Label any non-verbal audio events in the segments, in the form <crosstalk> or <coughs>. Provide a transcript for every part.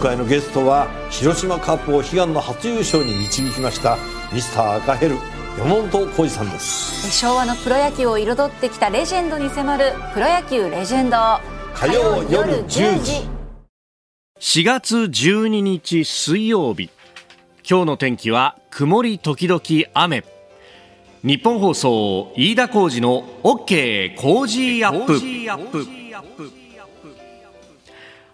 回のゲストは広島カップを悲願の初優勝に導きましたミスター赤ヘル山本浩二さんです。昭和のプロ野球を彩ってきたレジェンドに迫る「プロ野球レジェンド」火曜夜10時。4月12日水曜日。今日の天気は曇り時々雨。日本放送飯田浩二の OK 工事アップ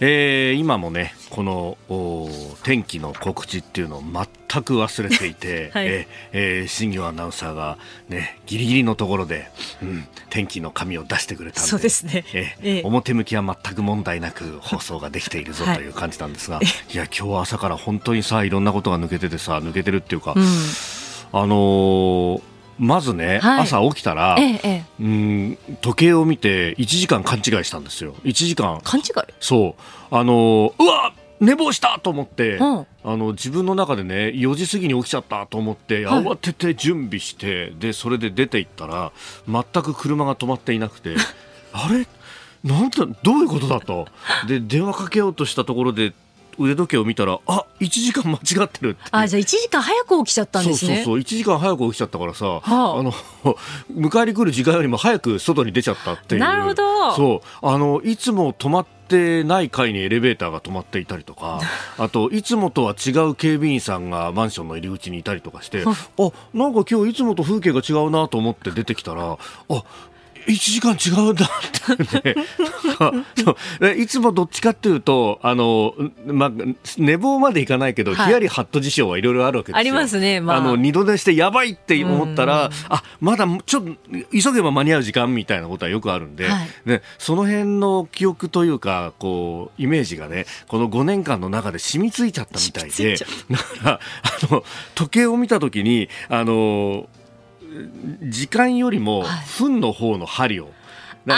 えー、今もねこの天気の告知っていうのを全く忘れていて、<laughs> はい、ええー、新業アナウンサーがねギリギリのところで、うん、天気の紙を出してくれたんでそうですね、えー、えー、表向きは全く問題なく放送ができているぞという感じなんですが、はい、いや今日朝から本当にさいろんなことが抜けててさ抜けてるっていうか、うん、あのーまずね、はい、朝起きたら、ええ、うん時計を見て1時間勘違いしたんですよ。1時間。勘違い？そう。あのうわ寝坊したと思って、うん、あの自分の中でね4時過ぎに起きちゃったと思って、はい、慌てて準備してでそれで出て行ったら全く車が止まっていなくて <laughs> あれ？なんだどういうことだと。で電話かけようとしたところで腕時計を見たらあ1時間間違ってるって。あじゃあ1時間早く起きちゃったんですね。そうそうそう1時間早く起きちゃったからさ、はあ、あの <laughs> 迎えに来る時間よりも早く外に出ちゃったっていう。なるほど。そう。あのいつも止まってない階にエレベーターが止まっていたりとか <laughs> あといつもとは違う警備員さんがマンションの入り口にいたりとかして <laughs> あなんか今日いつもと風景が違うなと思って出てきたらあ1時間違うんだってねいつもどっちかっていうとあの、まあ、寝坊までいかないけど、はい、ヒヤリハット事象はいろいろあるわけですよ。ありますね、まあ、あの二度寝してやばいって思ったらあまだちょっと急げば間に合う時間みたいなことはよくあるんではい、でその辺の記憶というかこうイメージがねこの5年間の中で染みついちゃったみたいで <laughs> だからあの時計を見た時にあの時間よりも分の方の針をデ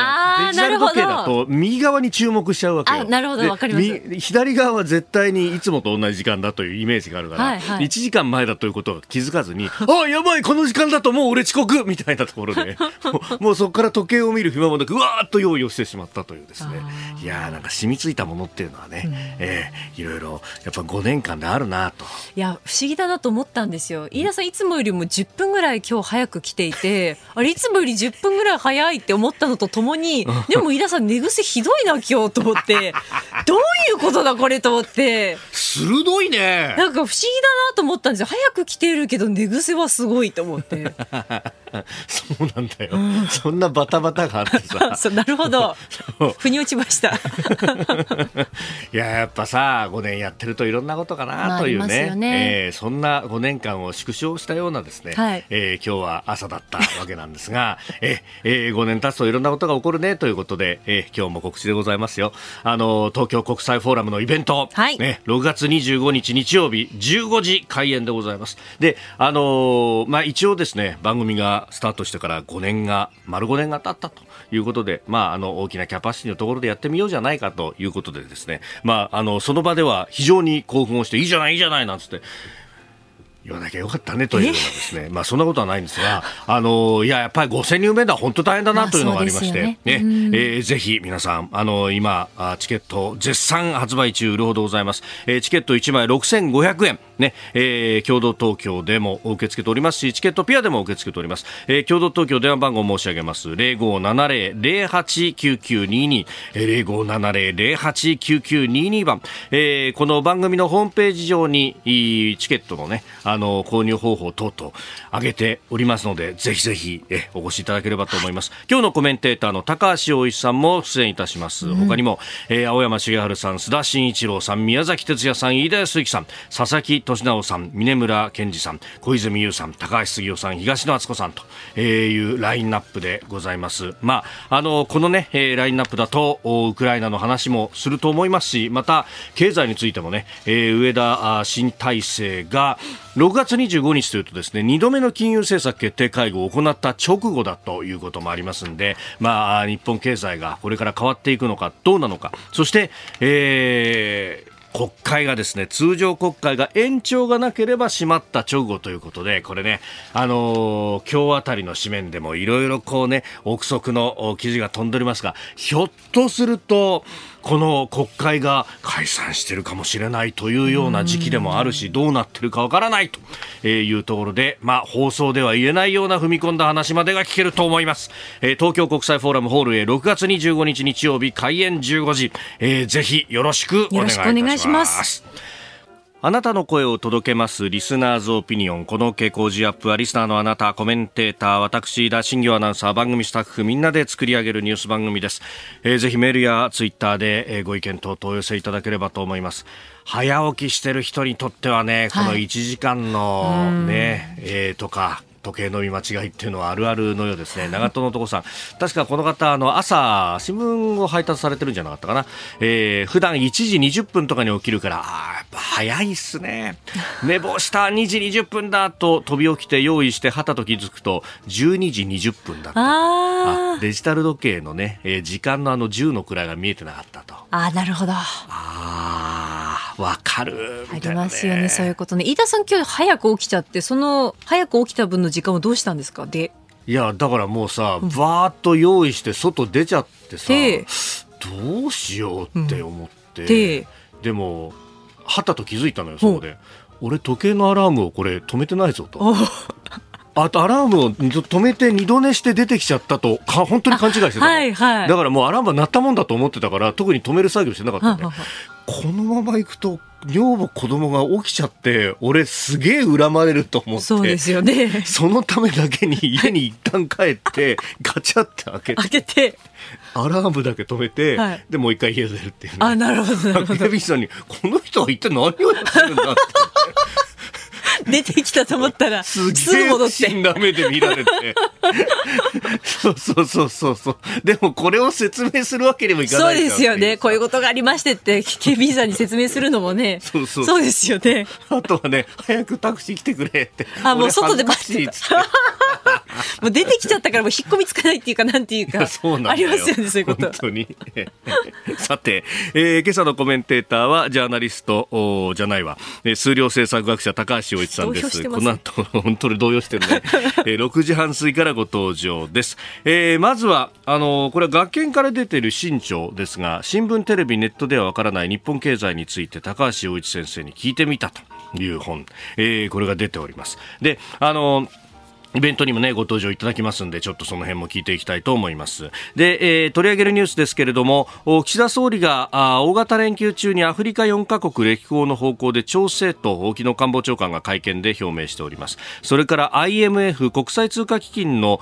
ジタル時計だと右側に注目しちゃうわけよ。なるほどわかります左側は絶対にいつもと同じ時間だというイメージがあるから、はいはい、1時間前だということは気づかずに <laughs> あやばいこの時間だともう俺遅刻みたいなところで <laughs> もうそこから時計を見る暇もなくうわーっと用意をしてしまったというですねいやなんか染みついたものっていうのはね、うん、えー、いろいろやっぱ5年間であるなと。いや不思議だなと思ったんですよ。飯田さんいつもよりも10分ぐらい今日早く来ていてあれいつもより10分ぐらい早いって思ったのとともにでも飯田さん寝癖ひどいな今日と思って。<laughs> どういうことだこれと思って。鋭いね。なんか不思議だなと思ったんですよ。早く来てるけど寝癖はすごいと思って。<laughs> そうなんだよ、うん、そんなバタバタがあってさ。<laughs> なるほど。腑に落ちました。いややっぱさ5年やってるといろんなことかなというね,、ね。えー、そんな5年間を縮小したようなですね、はい、えー、今日は朝だったわけなんですがえ、えー、5年経つといろんなことが起こるねということで、えー、今日も告知でございますよ。あの東京国際フォーラムのイベント、はい、ね、6月25日日曜日15時開演でございます。であのまあ一応ですね番組がスタートしてから5年が丸5年が経ったということで、まあ、あの大きなキャパシティのところでやってみようじゃないかということでですね、まあ、あのその場では非常に興奮をしていいじゃないいいじゃないなんつって言わなきゃよかったねというようなですね、<laughs> まあそんなことはないんですが、あのいややっぱり5000人埋めるのは本当大変だなというのがありまして、ね。ね、えー、ぜひ皆さんあの今チケット絶賛発売中売るほどございます。えー、チケット1枚6500円ね、えー、共同東京でも受け付けておりますし、チケットピアでも受け付けております。えー、共同東京電話番号申し上げます。0570-089922、0570-089922番、えー、この番組のホームページ上にチケットのね、あの購入方法等々挙げておりますのでぜひぜひえお越しいただければと思います、はい、今日のコメンテーターの高橋大石さんも出演いたします、うん、他にも、えー、青山茂春さん須田慎一郎さん宮崎哲也さん飯田康之さん佐々木俊直さん峰村健二さん小泉優さん高橋杉雄さん東野敦子さんというラインナップでございます。まああのこのね、えー、ラインナップだとウクライナの話もすると思いますしまた経済についてもね、えー、上田新体制が6月25日というとですね2度目の金融政策決定会合を行った直後だということもありますので、まあ、日本経済がこれから変わっていくのかどうなのかそして、えー国会がですね通常国会が延長がなければ閉まった直後ということでこれねあのー、今日あたりの紙面でもいろいろこうね憶測の記事が飛んでおりますがひょっとするとこの国会が解散してるかもしれないというような時期でもあるし、どうなってるかわからないというところで、まあ、放送では言えないような踏み込んだ話までが聞けると思います。えー、東京国際フォーラムホールへ6月25日日曜日開演15時、えー、ぜひよろしくお願いいたします。あなたの声を届けますリスナーズオピニオン。この傾向時アップはリスナーのあなた、コメンテーター、私、田新行アナウンサー、番組スタッフ、みんなで作り上げるニュース番組です。えー、ぜひメールやツイッターで、えー、ご意見等々お寄せいただければと思います。早起きしてる人にとってはね、この1時間のね、はい、えー、とか、時計の見間違いっていうのはあるあるのようですね。長友のとこさん。確かこの方、あの、朝、新聞を配達されてるんじゃなかったかな。えー、普段1時20分とかに起きるから、あやっぱ早いっすね。寝坊した2時20分だと飛び起きて用意してはたと気づくと、12時20分だった。あデジタル時計のね、えー、時間のあの10の位が見えてなかったと。ああ、なるほど。ああ、わかる、ね、ありますよね、そういうことね。飯田さん今日早く起きちゃって、その早く起きた分の時間をどうしたんですか？で。いやだからもうさ、うん、バーッと用意して外出ちゃってさどうしようって思って、うん、でもはたと気づいたのよそこで、俺時計のアラームをこれ止めてないぞと。<laughs> あとアラームを止めて二度寝して出てきちゃったとか本当に勘違いしてた、はいはい、だからもうアラームは鳴ったもんだと思ってたから特に止める作業してなかったんでこのまま行くと女房子供が起きちゃって俺すげえ恨まれると思ってそうですよね。そのためだけに家に一旦帰って <laughs> ガチャって開けて開けて。アラームだけ止めて、はい、でもう一回家出るっていう、ね、あなるほどなるほど。さん <laughs> にこの人は一体何をやってるんだって出てきたと思ったら、すぐ戻って。死んだ目で見られて。そうそうそうそうそう。でもこれを説明するわけにもいかないそうですよね。こういうことがありましてって、警備員さんに説明するのもね。そうそうそうですよね。あとはね、早くタクシー来てくれって。あ、もう外で待ってた。<laughs> もう出てきちゃったからもう引っ込みつかないっていうかなんていうか <laughs> そうなんありますよねそういうこと。本当に。<laughs> さて、えー、今朝のコメンテーターはジャーナリストおじゃないわ、えー、数量政策学者高橋洋一さんです。この後本当に動揺してるね、えー、6時半過ぎからご登場です、えー、まずはあのー、これは学研から出ている新潮ですが新聞テレビネットではわからない日本経済について高橋洋一先生に聞いてみたという本、えー、これが出ております。であのーイベントにもね、ご登場いただきますんで、ちょっとその辺も聞いていきたいと思います。で、えー、取り上げるニュースですけれども、岸田総理があ大型連休中にアフリカ4カ国歴訪の方向で調整と、沖野官房長官が会見で表明しております。それから IMF 国際通貨基金の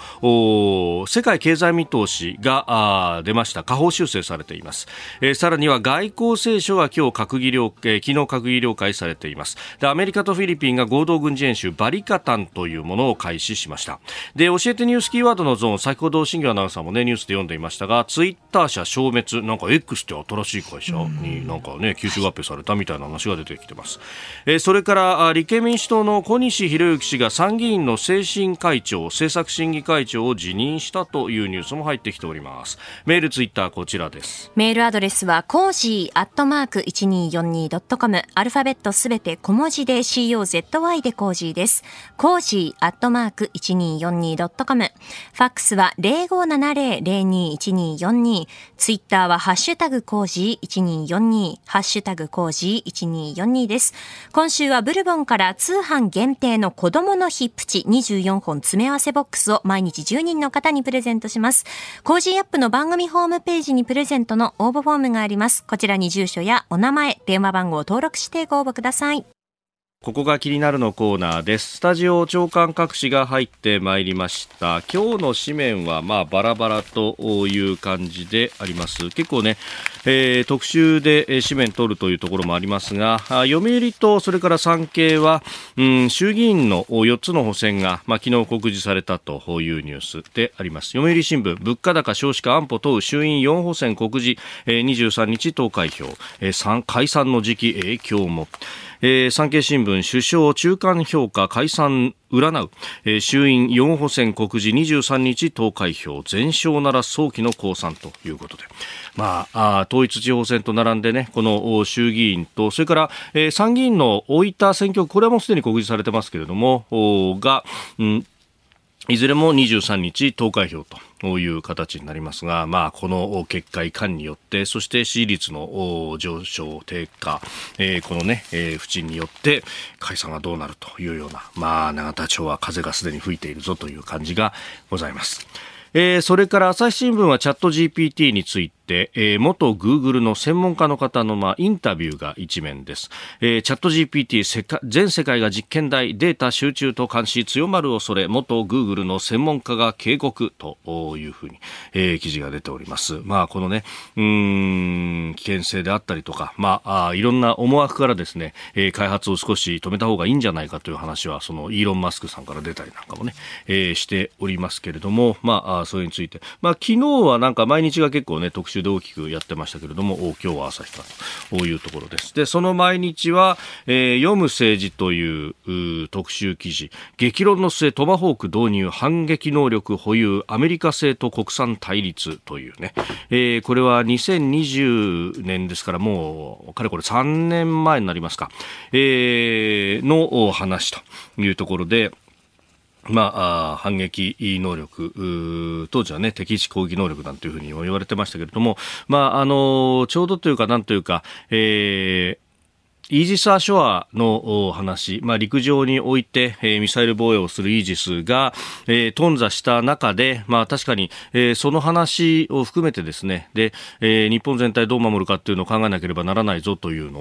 世界経済見通しがあ出ました。下方修正されています。えー、さらには外交青書が今日閣議了、えー、昨日閣議了解されています。で、アメリカとフィリピンが合同軍事演習バリカタンというものを開始しました。で教えてニュースキーワードのゾーン先ほど新業アナウンサーもねニュースで読んでいましたがツイッター社消滅なんか X って新しい会社になんかね吸収合併されたみたいな話が出てきてます、えー、それから立憲民主党の小西博之氏が参議院の精神会長政策審議会長を辞任したというニュースも入ってきております。メールツイッターこちらです。メールアドレスはコージーアットマーク 1242.com アルファベットすべて小文字で COZY でコージーです。コージーアットマーク 1242.com。ファックスは0570-021242。ツイッターはハッシュタグコージ1242。ハッシュタグコージ1242です。今週はブルボンから通販限定の子供の日プチ24本詰め合わせボックスを毎日10人の方にプレゼントします。コージーアップの番組ホームページにプレゼントの応募フォームがあります。こちらに住所やお名前、電話番号を登録してご応募ください。ここが気になるのコーナーです。スタジオ朝刊各紙が入ってまいりました。今日の紙面はまあバラバラという感じであります。結構ね、えー、特集で紙面取るというところもありますが、読売とそれから産経は、うん、衆議院の4つの補選が、まあ、昨日告示されたというニュースであります。読売新聞、物価高少子化安保問う衆院4補選告示、えー、23日投開票、解散の時期影響も。えー、産経新聞首相中間評価解散占う、えー、衆院4補選告示23日投開票全勝なら早期の降参ということで、まあ、あ統一地方選と並んでねこの衆議院とそれから、えー、参議院の大分選挙区これはもうすでに告示されてますけれどもが、うん、いずれも23日投開票という形になりますが、まあ、この結果いかんによって、そして支持率の上昇、低下、えー、このね、えー、不沈によって解散はどうなるというような、まあ、永田町は風がすでに吹いているぞという感じがございます。えー、それから朝日新聞はチャット GPT について、えー、元グーグルの専門家の方の、まあ、インタビューが一面です。えー、チャット GPT 世界全世界が実験台データ集中と監視強まる恐れ元グーグルの専門家が警告というふうに、えー、記事が出ております。まあこのねうん危険性であったりとか、まあ、あいろんな思惑からですね、えー、開発を少し止めた方がいいんじゃないかという話はそのイーロン・マスクさんから出たりなんかもね、えー、しておりますけれども、まあそれについて、まあ昨日はなんか毎日が結構ね特集で大きくやってましたけれども、今日は朝日かというところです。で、その毎日は、えー、読む政治という特集記事、激論の末トマホーク導入反撃能力保有アメリカ製と国産対立というね、えー、これは2020年ですからもう、かれこれ3年前になりますか、えー、の話というところで、まあ、反撃能力、当時はね、敵地攻撃能力なんていうふうに言われてましたけれども、まあ、あの、ちょうどというか、なんというか、えー、イージス・アショアの話、まあ、陸上において、えー、ミサイル防衛をするイージスが、えー、頓挫した中で、まあ、確かに、えー、その話を含めてですねで、えー、日本全体どう守るかっていうのを考えなければならないぞというの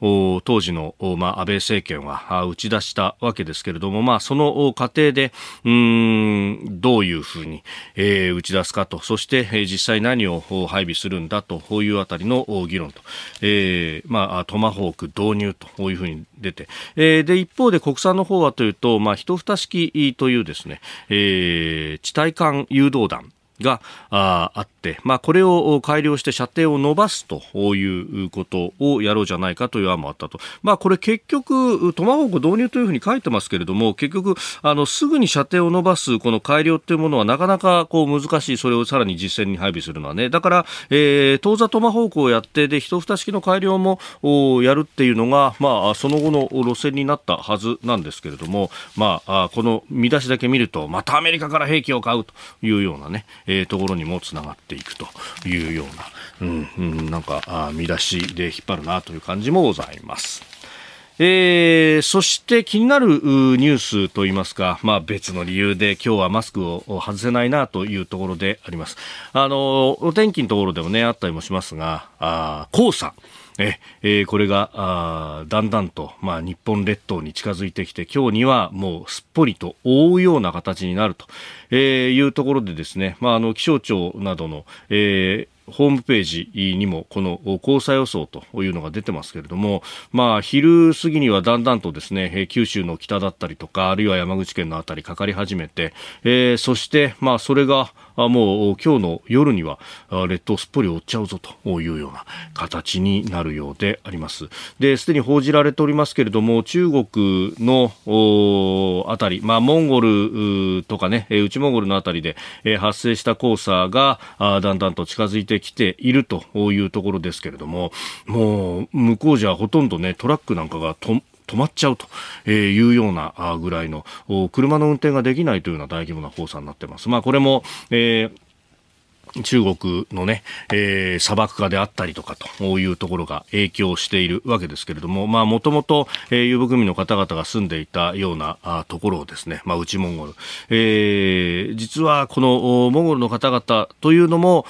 を当時の、まあ、安倍政権は打ち出したわけですけれども、まあ、その過程でうんどういうふうに、えー、打ち出すかとそして、えー、実際何を配備するんだというあたりの議論と、えーまあ、トマホーク導入というふうに出て、えー、で一方で国産の方はというと、まあ、一蓋式というですね、えー、地対艦誘導弾。がああって、まあ、これを改良して射程を伸ばすということをやろうじゃないかという案もあったと。まあ、これ結局、トマホーク導入というふうに書いてますけれども、結局、あの、すぐに射程を伸ばすこの改良というものはなかなかこう難しい、それをさらに実戦に配備するのはね。だから、えー、当座トマホークをやって、で、一蓋式の改良もやるっていうのが、まあ、その後の路線になったはずなんですけれども、まあ、この見出しだけ見ると、またアメリカから兵器を買うというようなね、えー、ところにもつながっていくというような、うんうん、なんかあ見出しで引っ張るなという感じもございます。えー、そして気になるニュースといいますか、まあ別の理由で今日はマスクを外せないなというところであります。あの、お天気のところでもね、あったりもしますが、あ黄砂。ええー、これがあだんだんと、まあ、日本列島に近づいてきて今日にはもうすっぽりと覆うような形になると、えー、いうところでですね、まあ、あの気象庁などの、えーホームページにもこの黄砂予想というのが出てますけれども、まあ、昼過ぎにはだんだんとですね、九州の北だったりとか、あるいは山口県のあたりかかり始めて、えー、そして、まあ、それが、もう今日の夜には列島すっぽり覆っちゃうぞというような形になるようであります。で、すでに報じられておりますけれども、中国のあたり、まあ、モンゴルとかね、内モンゴルのあたりで発生した黄砂がだんだんと近づいてきているというところですけれども、もう向こうじゃほとんどね、トラックなんかが止まっちゃうというようなぐらいの車の運転ができないというような大規模な黄砂になってます。まあこれも、えー中国のね、えー、砂漠化であったりとかというところが影響しているわけですけれども、まあ、もともと、えー、遊牧民の方々が住んでいたようなあところをですね、まあ、内モンゴル、えー、実はこのモンゴルの方々というのも、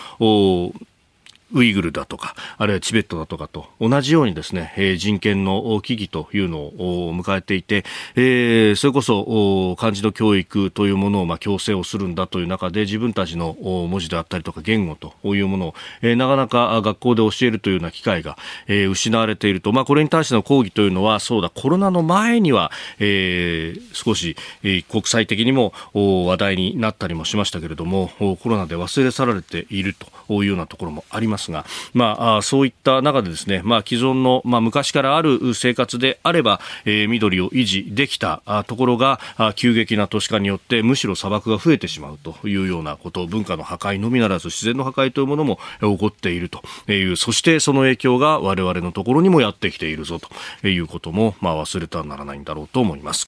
ウイグルだとか、あるいはチベットだとかと同じようにですね、えー、人権の危機というのを迎えていて、えー、それこそ漢字の教育というものをまあ強制をするんだという中で自分たちの文字であったりとか言語というものを、えー、なかなか学校で教えるというような機会が、えー、失われていると、まあ、これに対しての抗議というのはそうだコロナの前には、えー、少し、えー、国際的にも話題になったりもしましたけれどもコロナで忘れ去られているというようなところもあります。ますが、まあ、そういった中でですね、まあ、既存の、まあ、昔からある生活であれば、えー、緑を維持できたところが急激な都市化によってむしろ砂漠が増えてしまうというようなこと文化の破壊のみならず自然の破壊というものも起こっているというそしてその影響が我々のところにもやってきているぞということも、まあ、忘れてはならないんだろうと思います。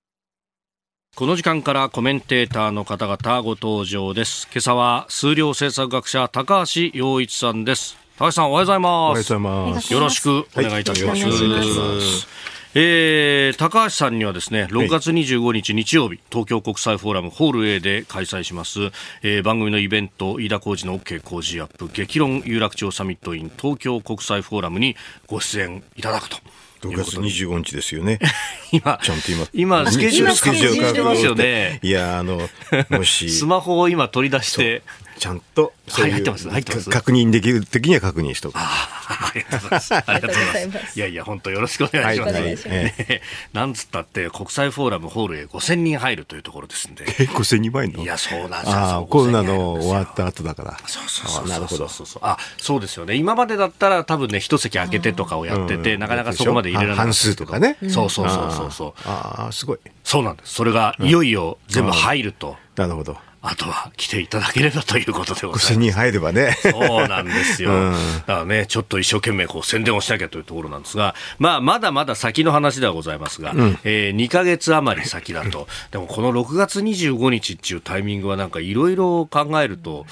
この時間からコメンテーターの方々ご登場です。今朝は数量政策学者高橋洋一さんです。高橋さんおはようございます。おはようございます。よろしくお願いいたします。はい、えー、高橋さんにはですね6月25日日曜日、東京国際フォーラムホール A で開催します、えー、番組のイベント飯田浩司の OK 工事アップ激論有楽町サミットイン東京国際フォーラムにご出演いただくと6月25日ですよね。<laughs> 今、ちゃんと今、今、スケジュール、スケジュールしてますよね。いや、あの、もし。<laughs> スマホを今取り出して。ちゃんと、はい、入ってます。確認できる時には確認しとく。ありがとうございます。<laughs> ありがとうございます。いやいや、本当よろしくお願いします。はい、ね、なんつったって、国際フォーラムホールへ5000人入るというところですんで。え、5000人入るの？いや、そうなんですよ。コロナの終わった後だから。そうそうそう。なるほど。あ、そうですよね。今までだったら多分ね、一席空けてとかをやってて、なかなかそこまで入れられない。半数とかね。そうそうそうそうそう。ああ、すごい。そうなんです。それがいよいよ全部入ると。なるほど。あとは来ていただければということでございます。に入ればね。そうなんですよ。うん、だからね、ちょっと一生懸命こう宣伝をしなきゃというところなんですが、まあ、まだまだ先の話ではございますが、うん、えー、2か月余り先だと。でもこの6月25日っていうタイミングはなんかいろいろ考えると、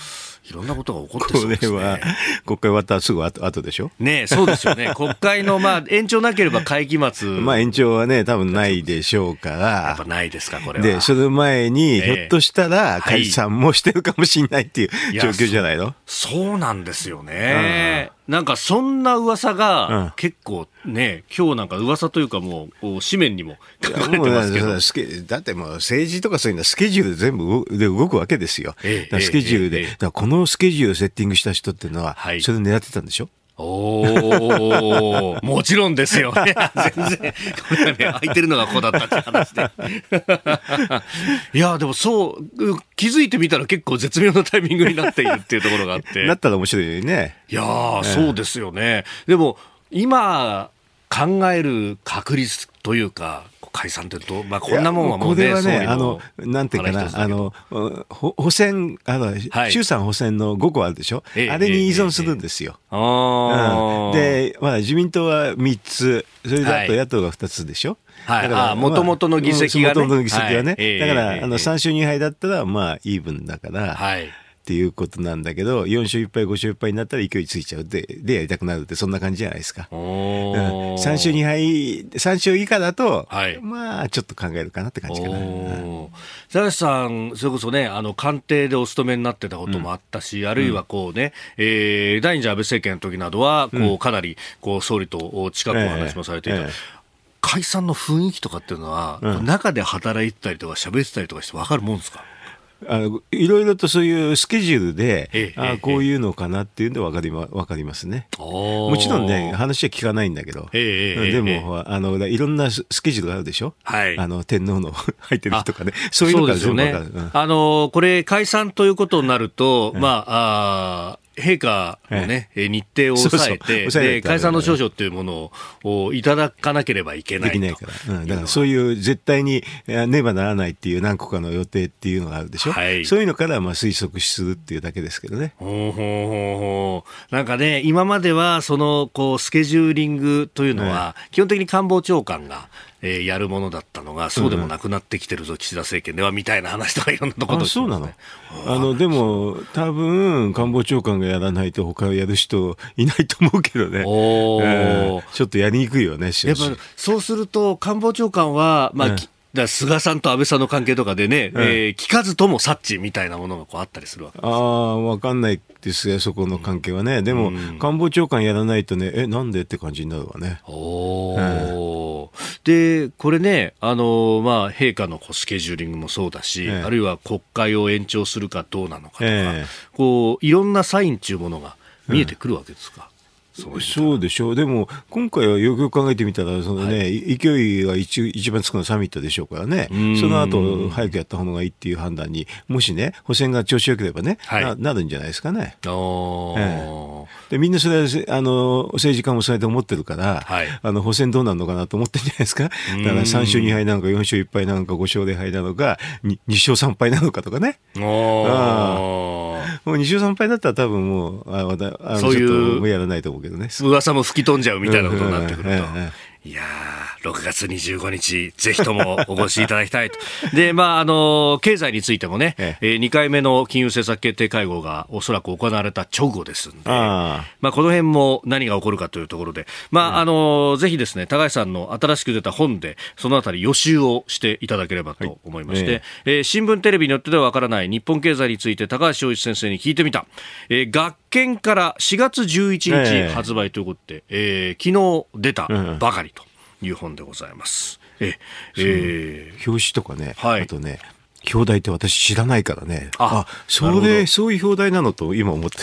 いろんなことが起こってそうですね。これは、国会終わったらすぐ後後でしょねそうですよね。国会の、まあ、延長なければ会期末。まあ、延長はね、多分ないでしょうから。やっぱないですか、これは。で、その前に、ひょっとしたら、解散もしてるかもしれないっていう状況じゃないの、そうなんですよね。なんかそんな噂が結構ね、うん、今日なんか噂というかもう紙面にも書かれてますけど。だってもう政治とかそういうのはスケジュール全部で動くわけですよ。ええ、スケジュールで、ええ、このスケジュールセッティングした人っていうのは、それを狙ってたんでしょ？おお、もちろんですよね。<laughs> 全然、これがね、空いてるのがここだったって話で。いや、でもそう、気づいてみたら結構絶妙なタイミングになっているっていうところがあって。なったら面白いね。いやー、そうですよね。でも、今、考える確率というか、解散ってどう、まあ、こんなもんはもうね、これはね、あの、なんていうかな、あの、補選、あの、はい、衆参補選の5個あるでしょ、ええ、あれに依存するんですよ。えうん、で、まあ、自民党は3つ、それだと野党が2つでしょ、はい、だから、もともとの議席がね。もともとの議席がね。だから、あの、3勝2敗だったら、まあ、イーブンだから、はい。っていうことなんだけど、4勝1敗、5勝1敗になったら勢いついちゃう。で、でやりたくなるって、そんな感じじゃないですか。うん、3勝2敗、3勝以下だと、はい、まあ、ちょっと考えるかなって感じかな。佐々木さん、それこそね、あの、官邸でお勤めになってたこともあったし、うん、あるいはこうね、えー、第二次安倍政権の時などは、こう、かなり、こう、総理と近くお話もされていた。えーえ。ー解散の雰囲気とかっていうのは、うん、中で働いてたりとか喋ってたりとかして分かるもんですか？あのいろいろとそういうスケジュールで、ええ、あこういうのかなっていうのは分かり,、ま、分かりますね。もちろんね、話は聞かないんだけど、え、でも、あのいろんなスケジュールがあるでしょ、はい、あの天皇の <laughs> 入ってる日とかね、そういうのが全部分かる。ねうん、あのこれ、解散ということになると、まあ、あ陛下のね、ええ、日程を抑えて、そうそう。解散の証書っていうものをいただかなければいけないできないから。うん、だからそういう絶対にねばならないっていう何個かの予定っていうのがあるでしょ？はい、そういうのからまあ推測するっていうだけですけどね。ほうほうほうなんかね、今まではそのこうスケジューリングというのは、基本的に官房長官が、えー、やるものだったのが、そうでもなくなってきてるぞ、岸田政権ではみたいな話とかいろんなところ、ね、そうなの？あのでも、多分官房長官がやらないと、他やる人いないと思うけどね、おえー、ちょっとやりにくいよね、やっぱそうすると、官房長官は、まあ、だ菅さんと安倍さんの関係とかでね、うん、えー、聞かずとも察知みたいなものがこうあったりするわけです。ああ、わかんないですよ、そこの関係はね。でも、うん、官房長官やらないとね、え、なんでって感じになるわね。おー、で、これね、あの、まあ、陛下のスケジューリングもそうだし、えあるいは国会を延長するかどうなのかとか、えこう、いろんなサインっていうものが見えてくるわけですか。そうでしょう。でも、今回はよくよく考えてみたら、そのね、はい、勢いが一一番つくのはサミットでしょうからね、その後、早くやった方がいいっていう判断に、もしね、補選が調子よければね、はい、ななるんじゃないですかね。ええ、でみんなそれはあの政治家もそうやって思ってるから、はい、あの補選どうなるのかなと思ってるんじゃないですか。だから3勝2敗なのか、4勝1敗なのか、5勝0敗なのか、2, 2勝3敗なのかとかね。あもう2勝3敗だったら多分もう、ああそういう。やらないと思うけどね。噂も吹き飛んじゃうみたいなことになってくると。いやー、6月25日、ぜひともお越しいただきたいと。<laughs> で、まあ、あの、経済についてもね、ええ2回目の金融政策決定会合がおそらく行われた直後ですんで、あまあ、この辺も何が起こるかというところで、まあ、うん、あの、ぜひですね、高橋さんの新しく出た本で、そのあたり予習をしていただければと思いまして、はい、ええー、新聞テレビによってではわからない日本経済について高橋洋一先生に聞いてみた。えー、学研から4月11日発売ということで、えー、昨日出たばかりという本でございます。ええー、表紙とかね、はい、あとね、表題って私知らないからね。あ、あそれ、そういう表題なのと今思って。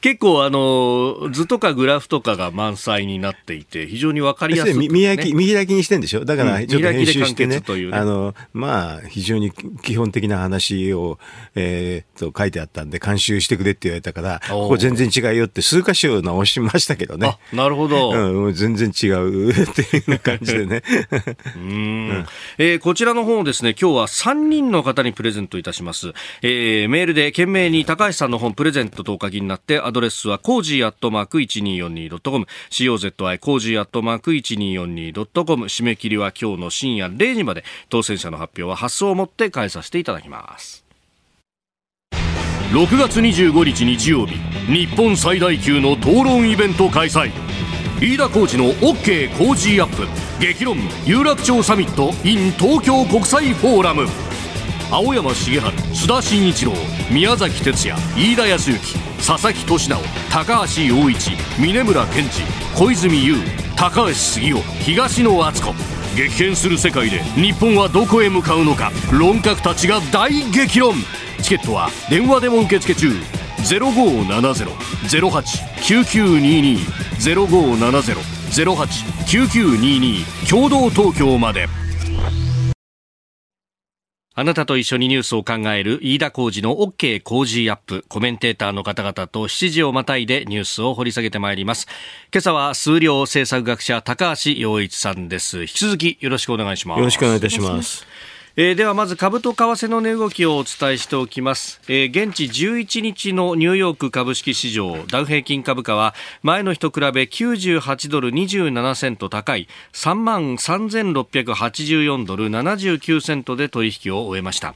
結構あの、図とかグラフとかが満載になっていて、非常にわかりやすい、ね、見開き、見開きにしてんでしょ？だから、ちょっと編集してね、うん、ねあの、まあ、非常に基本的な話を、えー、と書いてあったんで、監修してくれって言われたから、ここ全然違うよって数箇所直しましたけどね。なるほど。うん、全然違うっていう感じでね。<laughs> うん、えー、こちらの本をですね、今日は3人の方にプレゼントいたします。えー、メールで件名に高橋さんの本プレゼントとお書きになって、アドレスはコージーアットマーク 1242.com、 COZY コージーアットマーク 1242.com、締め切りは今日の深夜0時まで、当選者の発表は発送をもって代えさせていただきます。6月25日日曜日日本最大級の討論イベント開催飯田浩司の OK 工事アップ。激論有楽町サミット in 東京国際フォーラム。青山茂春須田慎一郎宮崎哲也飯田康之佐々木俊直高橋陽一峯村健二小泉悠高橋杉雄東野篤子。激変する世界で日本はどこへ向かうのか。論客たちが大激論。チケットは電話でも受付中。0570-08-9922 0570-08-9922共同東京まであなたと一緒にニュースを考える飯田浩二の OK 工事アップ。コメンテーターの方々と7時をまたいでニュースを掘り下げてまいります。今朝は数量政策学者高橋洋一さんです。引き続きよろしくお願いします。よろしくお願いいたします。えー、ではまず株と為替の値動きをお伝えしておきます、えー、現地11日のニューヨーク株式市場ダウ平均株価は前の日と比べ98ドル27セント高い3万3684ドル79セントで取引を終えました。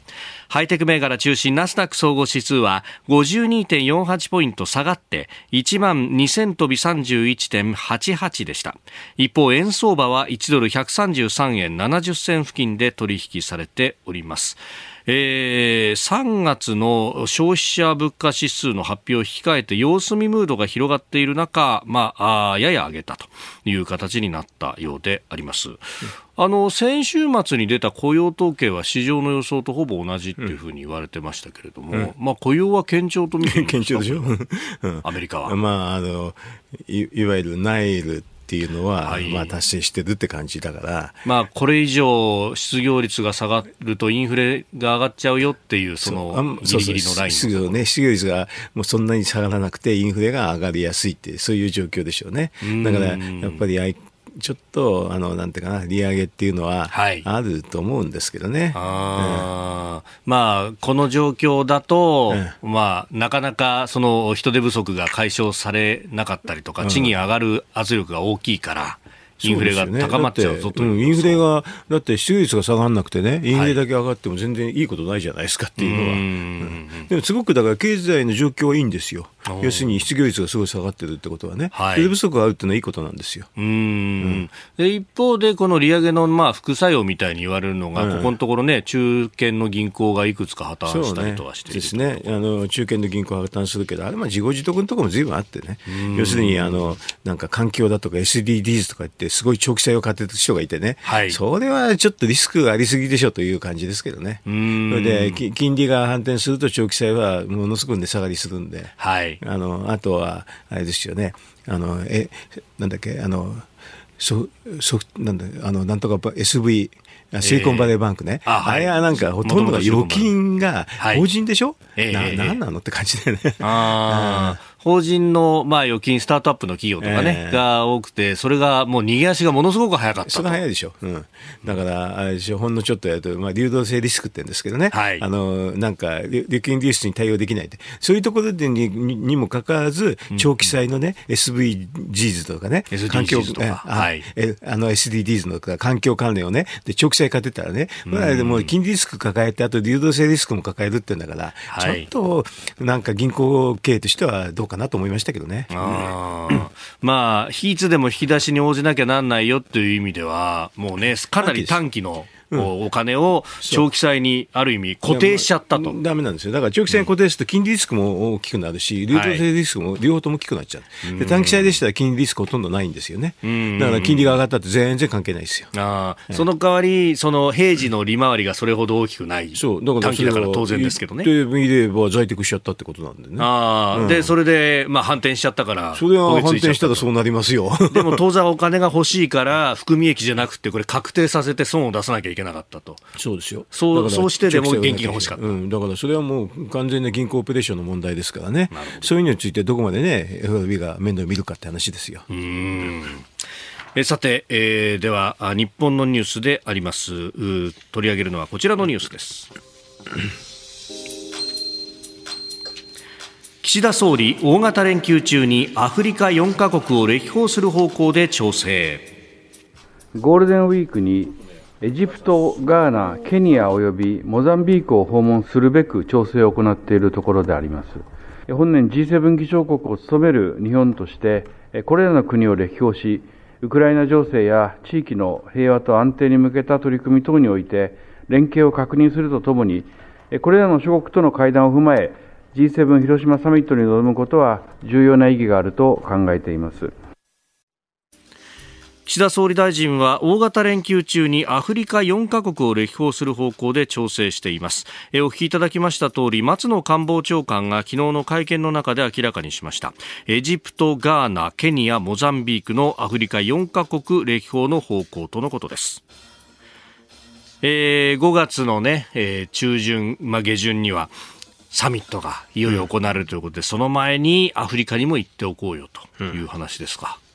ハイテク銘柄中心ナスダック総合指数は52.48ポイント下がって1万2000飛び31.88でした。一方、円相場は1ドル133円70銭付近で取引されております。えー、3月の消費者物価指数の発表を引き換えて様子見ムードが広がっている中、まあ、あやや上げたという形になったようであります。あの先週末に出た雇用統計は市場の予想とほぼ同じっていうふうに言われてましたけれども、うん、まあ雇用は堅調と見て <laughs> 堅調でしょ、うん、アメリカは。<laughs> まああのいいわゆるナイルっていうのは、はい、まあ、達成してるって感じだから、まあ、これ以上失業率が下がるとインフレが上がっちゃうよっていうそのギリギリのライン失業,、ね、失業率がもうそんなに下がらなくてインフレが上がりやすいってそういう状況でしょうね。だからやっぱりちょっとあのなんていうかな利上げっていうのはあると思うんですけどね。はい、まあこの状況だと、うん、まあなかなかその人手不足が解消されなかったりとか、賃金上がる圧力が大きいから。インフレが高まっちゃうぞと、ね、インフレが、だって失業率が下がらなくてね、インフレだけ上がっても全然いいことないじゃないですかっていうのは。うん、でもすごくだから経済の状況はいいんですよ。要するに失業率がすごい下がってるってことはね、はい、人手不足があるっていうのはいいことなんですよ。うん、で一方で、この利上げのまあ副作用みたいに言われるのが、うん、ここのところね、中堅の銀行がいくつか破綻したりとかしてですね、あの中堅の銀行は破綻するけど、あれ、自業自得のところもずいぶんあってね、要するにあのなんか環境だとか SDGs とか言って、すごい長期債を買ってる人がいてね、はい、それはちょっとリスクがありすぎでしょという感じですけどね。それで金利が反転すると長期債はものすごく値下がりするんで、はい、あのあとはあれですよね、あのえなんだっけあのソソなんだあのなんとか SV シリコンバレーバンクね、えー、ああれはなんかほとんどが預金が法人でしょ、はい、な、えー、なんなのって感じだよね。あ <laughs> 法人の、まあ、預金、スタートアップの企業とかね、えー、が多くて、それがもう逃げ足がものすごく早かったそれ早いでしょ。うん。だから、あれでしょ、ほんのちょっとやると、まあ、流動性リスクって言うんですけどね。はい。あの、なんか、預金流出に対応できないって。そういうところでににもかかわらず、長期債のね、うん、SVGs とかね、環境、とか、はい。え、あの SDGs の環境関連をね、で、長期債買ってたらね、まあ、でも金利リスク抱えて、あと流動性リスクも抱えるってんだから、はい、ちょっと、なんか銀行経営としてはどうかなと思いましたけどね。あ <coughs> まあ、いつでも引き出しに応じなきゃなんないよっていう意味では、もうね、かなり短期の。お金を長期債にある意味固定しちゃったと。だめなんですよ。だから長期債に固定すると金利リスクも大きくなるし、流動性リスクも両方とも大きくなっちゃう。で短期債でしたら金利リスクほとんどないんですよね。だから金利が上がったって全然関係ないですよ。あその代わり、その平時の利回りがそれほど大きくない。そう。だから短期だから当然ですけどね。で、見れば在宅しちゃったってことなんでね。ああ、で、それで、まあ反転しちゃったから。それは反転したらそうなりますよ。<laughs> でも当然お金が欲しいから、含み益じゃなくて、これ確定させて損を出さなきゃいけなかったと。そうですよ。そうそうしてでも現金が欲しかった、うん、だからそれはもう完全な銀行オペレーションの問題ですからね、そういうのについてどこまでね、FRB が面倒を見るかって話ですよ。うんえさて、えー、では日本のニュースであります取り上げるのはこちらのニュースです。<music> 岸田総理大型連休中にアフリカ4カ国を歴訪する方向で調整ゴールデンウィークにエジプト、ガーナ、ケニア及びモザンビークを訪問するべく調整を行っているところであります。本年 G7 議長国を務める日本として、これらの国を歴訪し、ウクライナ情勢や地域の平和と安定に向けた取り組み等において、連携を確認するとともに、これらの諸国との会談を踏まえ、G7 広島サミットに臨むことは重要な意義があると考えています。岸田総理大臣は大型連休中にアフリカ4カ国を歴訪する方向で調整しています。えお聞きいただきました通り松野官房長官が昨日の会見の中で明らかにしました。エジプト、ガーナ、ケニア、モザンビークのアフリカ4カ国歴訪の方向とのことです。えー、5月のね、えー、中旬、まあ、下旬にはサミットがいよいよ行われるということで、うん、その前にアフリカにも行っておこうよという話ですか。うん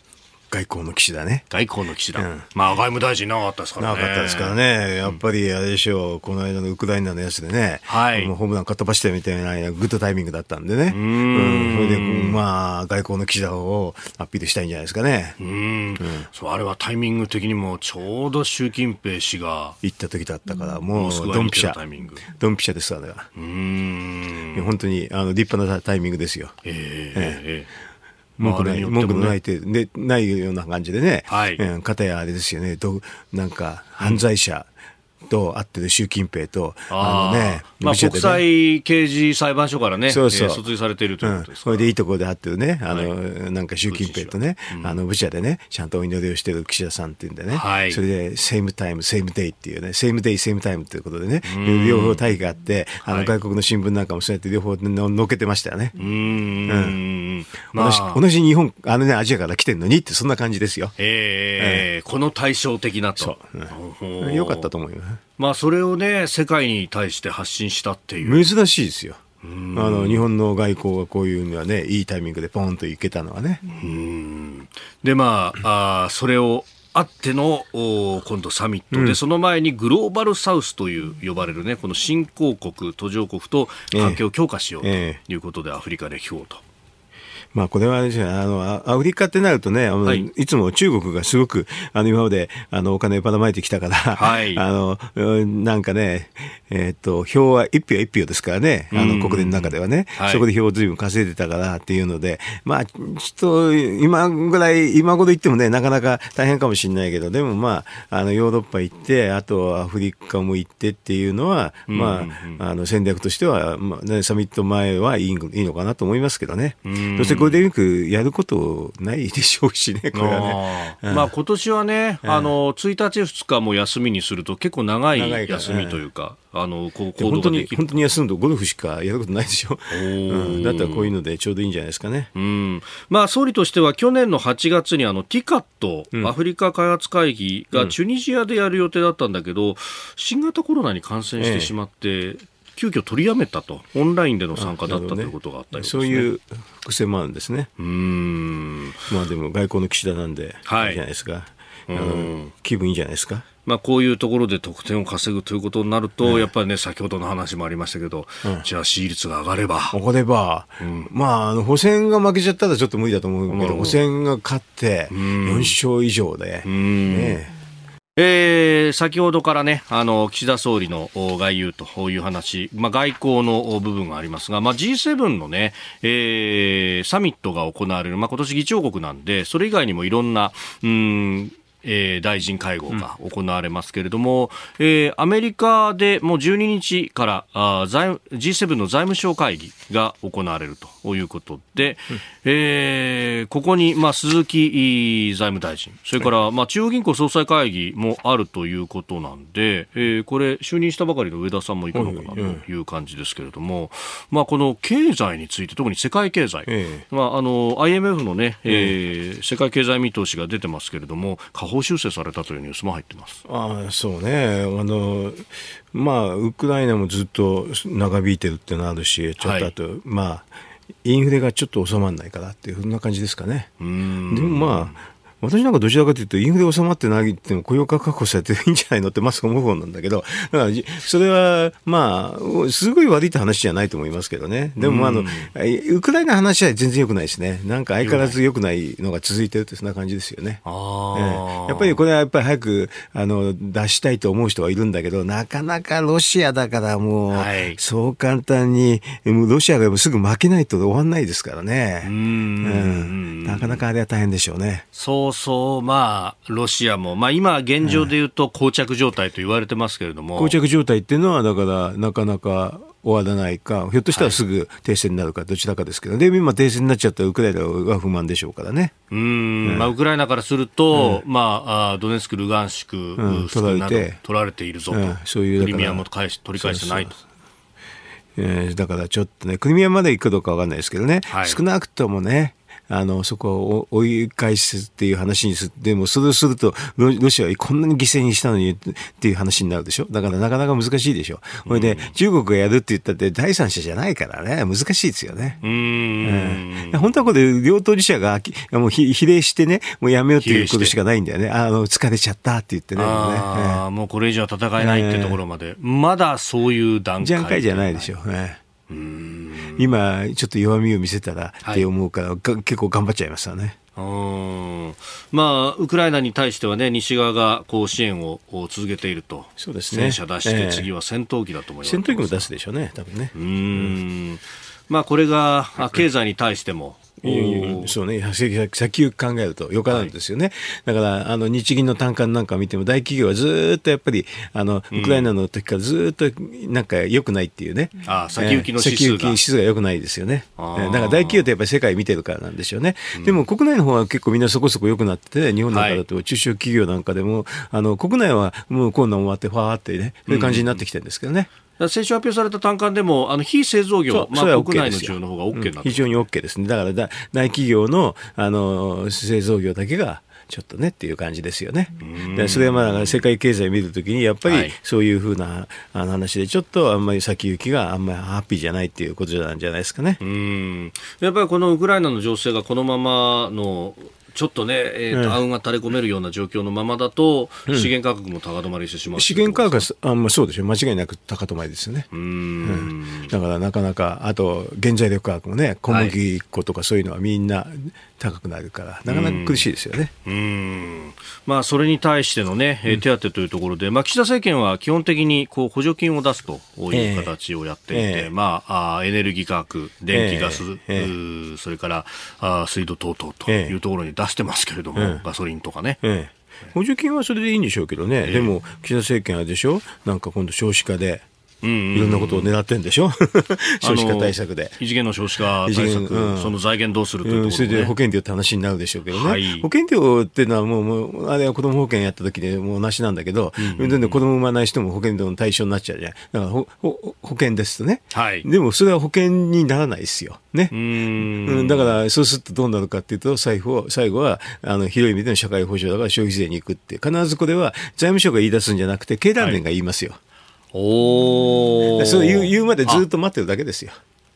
外交の騎士だね。外交の騎士だ。うん、まあ、外務大臣なかったですからね。なかったですからね。やっぱり、あれでしょう、この間のウクライナのやつでね、はい。もうホームランかっ飛ばしてみたいな、グッドタイミングだったんでね。うん。それで、まあ、外交の騎士だをアピールしたいんじゃないですかね。うん。うん、そう、あれはタイミング的にも、ちょうど習近平氏が。行った時だったから、もう、ドンピシャ。ドンピシャですから。うん。本当に、あの、立派なタイミングですよ。えー、えー、えー文句ない、文句のないて、で、ないような感じでね、はい。うん、かたやあれですよね、どなんか、犯罪者、と会ってる習近平と、あのね、まあ、国際刑事裁判所からね、そうそう、えー、訴追されているということですそれでいいところで会ってるね、あの、はい、なんか習近平とね、うん、あの、ブチャでね、ちゃんとお祈りをしてる岸田さんっていうんでね、はい、それで、セームタイム、セームデイっていうね、セームデイ、セームタイムっていうことでね、両方大義があって、あの、外国の新聞なんかもそうやって両方ののけてましたよね。うん。うん。まあ、同じ日本、あのね、アジアから来てるのにって、そんな感じですよ。ええー、この対照的なと。そう。うん、よかったと思うよ。まあ、それをね、世界に対して発信したっていう。珍しいですよ。あの日本の外交がこういうにはね、いいタイミングでポンといけたのはね。で、まあ、あそれをあっての今度サミットで、うん、その前にグローバルサウスという呼ばれるね、この新興国、途上国と関係を強化しようということで、アフリカ歴訪と。まあ、これはですね、あの、アフリカってなるとね、はい、いつも中国がすごく、あの、今まで、あの、お金ばらまいてきたから、はい、<laughs> あの、なんかね、えー、っと、票は一票一票ですからね、あの、国連の中ではね、はい、そこで票をずいぶん稼いでたからっていうので、まあ、ちょっと、今ぐらい、今頃言ってもね、なかなか大変かもしれないけど、でもまあ、あの、ヨーロッパ行って、あとアフリカも行ってっていうのは、まあ、あの、戦略としては、まあね、サミット前はいいいいのかなと思いますけどね。そしてゴールデンウィークやることないでしょうしね、これはね。あまあ今年はね、あの、1日2日も休みにすると結構長い休みというか、あの、こう、本当に、本当に休むとゴルフしかやることないでしょ。うん、だったらこういうのでちょうどいいんじゃないですかね。うん。まあ総理としては去年の8月にあの、ティカット、アフリカ開発会議がチュニジアでやる予定だったんだけど、新型コロナに感染してしまって、ええ急遽取りやめたと、オンラインでの参加だったということがあったり、ね、そういう伏線もあるんですね。うん。まあでも外交の岸田なんで、はい、いいじゃないですか。あの気分いいんじゃないですか。まあ、こういうところで得点を稼ぐということになると、やっぱりね、先ほどの話もありましたけど、うん、じゃあ支持率が上がれば。上がれば、うん、まあ、あの、補選が負けちゃったらちょっと無理だと思うけど、補選が勝って、4勝以上で、ね、えー、先ほどからね、あの、岸田総理の外遊という話、まあ、外交の部分がありますが、まあ、G7 のね、えー、サミットが行われる、まあ、今年議長国なんで、それ以外にもいろんな、うん、えー、大臣会合が行われますけれども、うん、えー、アメリカでもう12日からあ財 G7 の財務省会議が行われるということで、うん、えー、ここに、まあ、鈴木財務大臣、それから、まあ、中央銀行総裁会議もあるということなんで、えー、これ、就任したばかりの上田さんも行くのかなという感じですけれども、まあ、この経済について、特に世界経済、まあ、あの IMF のね、えー、世界経済見通しが出てますけれども、下方修正されたというニュースも入ってます。あそうね。あの、まあ、ウクライナもずっと長引いてるっていうのあるし、ちょっとあと、はい、まあ、インフレがちょっと収まらないからっていうそんな感じですかね。でもまあ私なんかどちらかというと、インフレ収まってないっても雇用が確保されていいんじゃないの？<laughs> ってまず思う方なんだけど、だから、それは、まあ、すごい悪いって話じゃないと思いますけどね。でも、あの、ウクライナ話は全然良くないですね。なんか相変わらず良くないのが続いてるって、そんな感じですよね。えー、やっぱりこれはやっぱり早く、あの、出したいと思う人はいるんだけど、なかなかロシアだからもう、はい、そう簡単に、ロシアがすぐ負けないと終わんないですからね。うんうんなかなかあれは大変でしょうね。そうそう、まあ、ロシアも、まあ、今、現状でいうと、膠着状態と言われてますけれども、膠着状態っていうのは、だから、なかなか終わらないか、ひょっとしたらすぐ停戦になるか、どちらかですけど、で今、停戦になっちゃったら、ウクライナは不満でしょうからね。うん、まあ、ウクライナからすると、うん、まあ、あドネツク、ルガンシク、うん、取られて。取られているぞと、うん、そういうクリミアも返し取り返してないと。そうそうえー、だからちょっとね、クリミアまで行くかどうかわかんないですけどね、はい、少なくともね、あの、そこを追い返すっていう話にする。でも、それをするとロ、ロシアはこんなに犠牲にしたのにっていう話になるでしょ？だからなかなか難しいでしょ？これで、中国がやるって言ったって第三者じゃないからね、難しいですよね。うん、本当はこれ、両当事者がもう比例してね、もうやめようっていうことしかないんだよね。あの、疲れちゃったって言ってね。ああ、もうこれ以上戦えないってところまで。まだそういう段階。段階じゃないでしょうね。今、ちょっと弱みを見せたらって思うから、はい、結構頑張っちゃいましたね。まあ、ウクライナに対しては、ね、西側がこう支援を続けていると、そうですね、戦車出して、次は戦闘機だと思います、戦闘機も出すでしょうね、多分ね。うん、まあ、これが経済に対しても、そうね、先行き考えるとよかなんですよね。はい、だから、あの、日銀の単価なんか見ても、大企業はずっとやっぱり、あの、ウクライナの時からずっとなんか良くないっていうね。うん、あ先行きの指数が、指数が良くないですよね。だから大企業ってやっぱり世界見てるからなんでしょうね。うん、でも国内の方は結構みんなそこそこ良くなってて、日本なんかだと中小企業なんかでも、はい、あの、国内はもうこんなん終わって、ファーってね、そういう感じになってきてるんですけどね。うん先週発表された単価でも、あの非製造業、まあ、国内の需要の方が OK な、うん、非常に OK ですね。だからだ大企業のあの製造業だけがちょっとねっていう感じですよね。でそれはまあ世界経済を見るときにやっぱりそういうふうなあの話でちょっとあんまり先行きがあんまりハッピーじゃないっていうことなんじゃないですかね。うんやっぱりこのウクライナの情勢がこのままのちょっとね、えーと、暗が垂れ込めるような状況のままだと、資源価格も高止まりしてしまう資源価格は、あまあ、そうですよ、間違いなく高止まりですよね。うん、だからなかなか、あと原材料価格もね、小麦粉とかそういうのはみんな高くなるから、なかなか苦しいですよね。うん。まあ、それに対しての、ね、手当というところで、まあ、岸田政権は基本的にこう補助金を出すという形をやっていて、えー、まあ、あエネルギー価格、電気、ガス、えー、それからあ水道等々というところに出してますけれども、えー、ガソリンとかね。補助金はそれでいいんでしょうけどね、でも岸田政権はでしょ、なんか今度少子化で。いろんなことを狙ってんでしょ？<laughs> 少子化対策で。異次元の少子化対策、うん、その財源どうするというとね、それで保険料って話になるでしょうけどね。はい、保険料っていうのはもう、もうあれは子ども保険やった時でもうなしなんだけど、うんうん、子供産まない人も保険料の対象になっちゃうじゃない。だから保保保険ですとね、はい。でもそれは保険にならないですよ。ね。うん、だからそうするとどうなるかっていうと、最後最後はあの広い意味での社会保障だから消費税に行くって、必ずこれは財務省が言い出すんじゃなくて、経団連が言いますよ。はいおそう言う言うまでずっと待ってるだけですよ。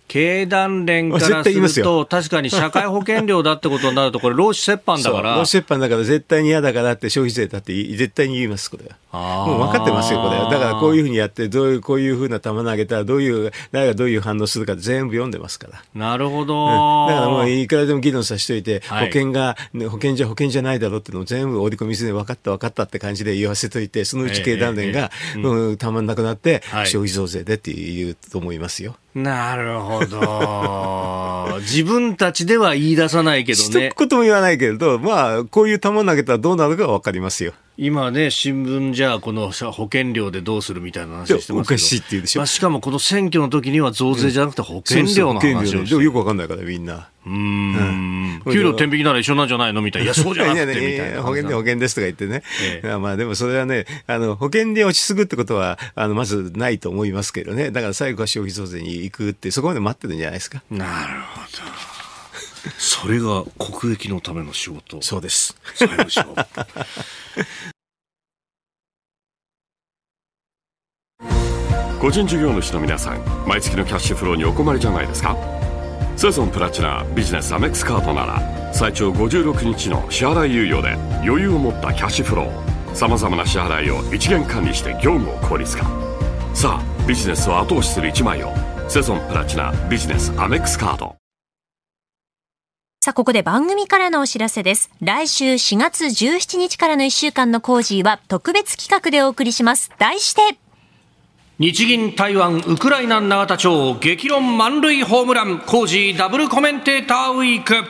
経団連からすると、確かに社会保険料だってことになると、これ、労使折半だから。労使折半だから、絶対に嫌だからって消費税だって絶対に言います、これは。もう分かってますよ、これは。だからこういうふうにやって、どういう、こういうふうな球投げたら、どういう、誰がどういう反応するか全部読んでますから。なるほど、うん、だからもういくらでも議論させておいて、はい、保険が、保険じゃ保険じゃないだろうっていうのを全部織り込みすで分かった分かったって感じで言わせといて、そのうち経団連が、うん、たまんなくなって、消費増税でって言うと思いますよ。なるほど。<laughs> 自分たちでは言い出さないけどね。一言も言わないけれど、まあ、こういう球投げたらどうなるかわかりますよ。今ね、新聞じゃこの保険料でどうするみたいな話してますけど。おかしいって言うでしょ。まあ、しかもこの選挙の時には増税じゃなくて保険料の話をして、うん、よくわかんないからみんな。うん。給料天引きなら一緒なんじゃないのみたいな。いや、<laughs> そうじゃなくてみたいな。保険で保険ですとか言ってね。ええ、まあでもそれはね、あの、保険で落ちすぐってことは、あの、まずないと思いますけどね。だから最後は消費増税に行くって、そこまで待ってるんじゃないですか。なるほど。それが国益のための仕事。そうです。財務省。<laughs> 個人事業主の皆さん毎月のキャッシュフローにお困りじゃないですか？セゾンプラチナビジネスアメックスカードなら最長56日の支払い猶予で余裕を持ったキャッシュフローさまざまな支払いを一元管理して業務を効率化さあビジネスを後押しする一枚をセゾンプラチナビジネスアメックスカードさあ、ここで番組からのお知らせです。来週4月17日からの1週間のコージーは特別企画でお送りします。題して、日銀台湾ウクライナ永田町激論満塁ホームラン工事ダブルコメンテーターウィーク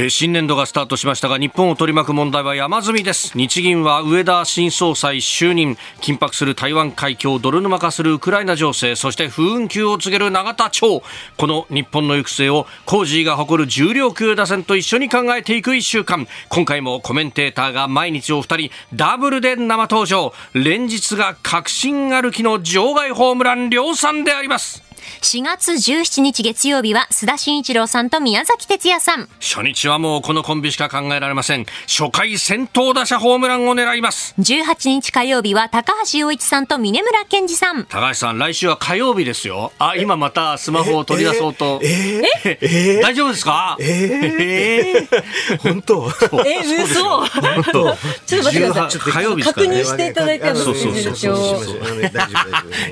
え新年度がスタートしましたが日本を取り巻く問題は山積みです。日銀は上田新総裁就任緊迫する台湾海峡泥沼化するウクライナ情勢そして不運休を告げる永田町。この日本の行く末をコージーが誇る重量級打線と一緒に考えていく1週間。今回もコメンテーターが毎日お二人ダブルで生登場。連日が確信歩きの場外ホームラン量産であります。4月17日月曜日は須田慎一郎さんと宮崎哲也さん。初日はもうこのコンビしか考えられません。初回先頭打者ホームランを狙います。18日火曜日は高橋洋一さんと峰村健二さん。高橋さん、来週は火曜日ですよ。あ、今またスマホを取り出そうと。え？え？え？大丈夫ですか？え？え？本当？え、嘘。本当ちょっと待ってください。火曜日確認していただいてそうそうそうそう。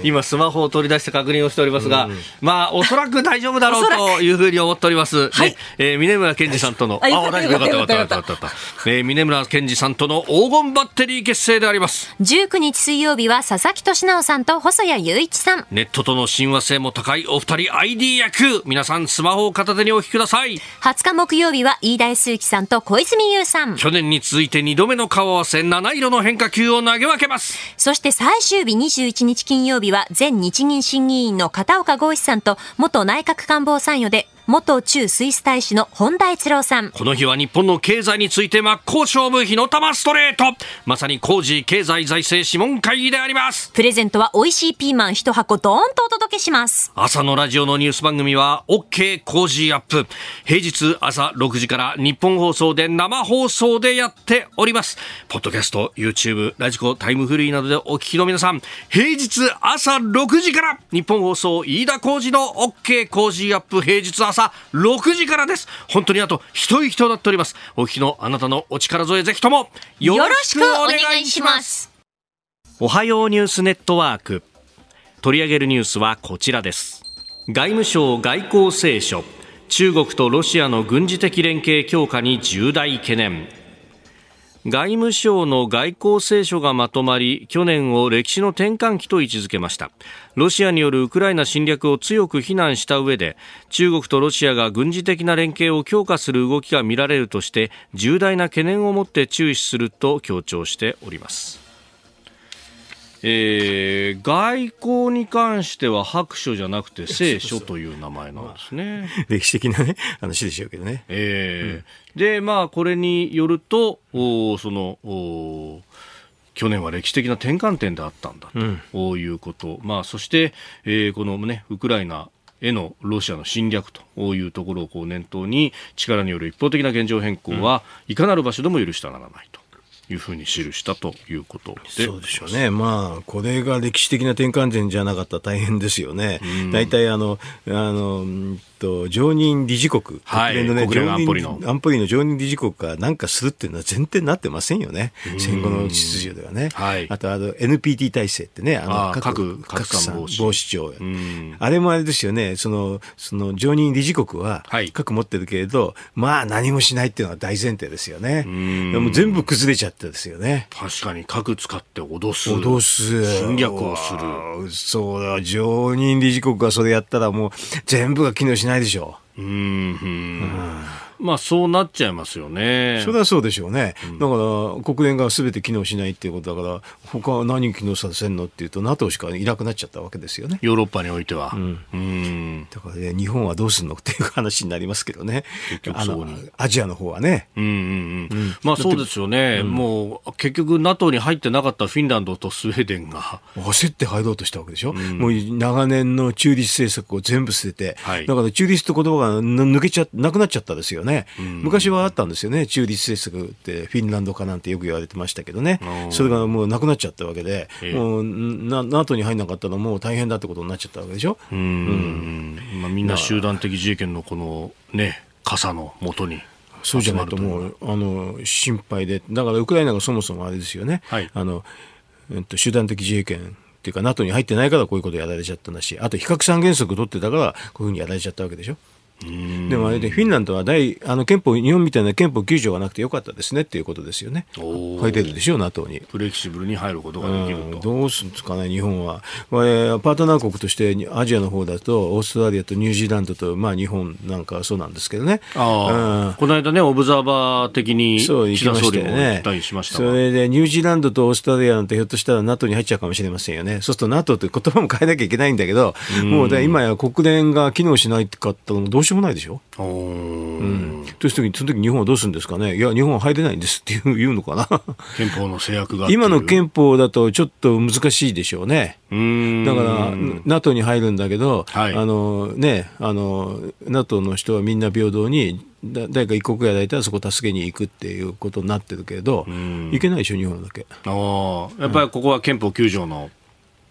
今スマホを取り出して確認をしておりますが、まあ、おそらく大丈夫だろうというふうに思っております。はい。えー、峰村健二さんとの、あ、大丈夫よかったよかったよかったよかった。えー、峰村健二さんとの黄金バッテリー結成であります。19日水曜日は佐々木俊直さんと細谷雄一さん。ネットとの親和性も高いお二人 ID 役。皆さんスマホを片手にお聞きください。20日木曜日は飯田康之さんと小泉優さん。去年に続いて2度目の顔合わせ、七色の変化球を投げ分けます。そして最終日21日金曜日は前日銀審議員の片岡剛一さんと元内閣官房参与で元駐スイス大使の本田悦郎さん。この日は日本の経済について真っ向勝負火の玉ストレート。まさに工事経済財政諮問会議であります。プレゼントは美味しいピーマン一箱ドーンとお届けします。朝のラジオのニュース番組は OK 工事アップ。平日朝6時から日本放送で生放送でやっております。ポッドキャスト、YouTube、ラジコ、タイムフリーなどでお聞きの皆さん、平日朝6時から日本放送飯田工事の OK 工事アップ平日朝朝6時からです。本当にあと一息となっております。お聞きのあなたのお力添えぜひともよろしくお願いします。おはようニュースネットワーク。取り上げるニュースはこちらです。外務省外交青書。中国とロシアの軍事的連携強化に重大懸念。外務省の外交青書がまとまり去年を歴史の転換期と位置づけました。ロシアによるウクライナ侵略を強く非難した上で中国とロシアが軍事的な連携を強化する動きが見られるとして重大な懸念を持って注視すると強調しております。えー、外交に関しては白書じゃなくて聖書という名前なんですね。歴史的なね、話でしょうけどね。えー、うん、で、まあ、これによると、おその、お去年は歴史的な転換点であったんだと、うん、いうこと、まあ、そして、えー、この、ね、ウクライナへのロシアの侵略というところをこう念頭に力による一方的な現状変更は、いかなる場所でも許してはならないと。いうふうに記したということで。そうでしょうね、まあ、これが歴史的な転換点じゃなかったら大変ですよね。大体あのあのと常任理事国、はい、国連のね、国連安保理の。安保理の常任理事国が何かするっていうのは前提になってませんよね、戦後の秩序ではね。はい、あとあの NPT 体制ってね、あの核核散防止庁、あれもあれですよね、そのその常任理事国は核持ってるけれど、はい、まあ何もしないっていうのは大前提ですよね。でも全部崩れちゃってですよね。確かに核使って脅す。脅す。侵略をする。そうだ、常任理事国がそれやったらもう全部が機能しないでしょう。うん。うんまあそうなっちゃいますよね。それはそうでしょうね。うん、だから国連がすべて機能しないっていうことだから、他は何機能させんのっていうと NATO しかいなくなっちゃったわけですよね。ヨーロッパにおいては。うん。うんだからね、日本はどうするのっていう話になりますけどね。あのアジアの方はね。うんうんうん。うん、まあそうですよね。もう結局 NATO に入ってなかったフィンランドとスウェーデンが。焦って入ろうとしたわけでしょ。うん、もう長年の中立政策を全部捨てて。はい、だから中立って言葉が抜けちゃ、なくなっちゃったですよね。昔はあったんですよね、中立政策ってフィンランド化なんてよく言われてましたけどね、それがもうなくなっちゃったわけで、えー、もうな NATO に入らなかったらもう大変だってことになっちゃったわけでしょ？うん。うん。まあ、みんな集団的自衛権のこのね、傘のもとに。そうじゃないともう。あの心配で、だからウクライナがそもそもあれですよね、はい、あのえっと、集団的自衛権っていうか NATO に入ってないからこういうことやられちゃったんだしあと非核三原則取ってたからこういうふうにやられちゃったわけでしょ？でもあれでフィンランドは大あの憲法日本みたいな憲法9条がなくてよかったですねっていうことですよね。入ってるでしょ NATO に。フレキシブルに入ることができると。どうするんですかね日本は。パートナー国としてアジアの方だとオーストラリアとニュージーランドとまあ日本なんかはそうなんですけどね。あうん、この間ねオブザーバー的にそう行きましたよね。それでニュージーランドとオーストラリアなんてひょっとしたら NATO に入っちゃうかもしれませんよね。そうすると NATO という言葉も変えなきゃいけないんだけど、もう今や国連が機能しないかったらどうしようもないでしょ？うん、という時にその時日本はどうするんですかね？いや日本は入れないんですって言うのかな。憲法の制約が今の憲法だとちょっと難しいでしょうね。だから NATO に入るんだけど、はい、あのねあの NATO の人はみんな平等に誰か一国が抱いたらそこ助けに行くっていうことになってるけど行けないでしょ日本だけ。あやっぱりここは憲法9条の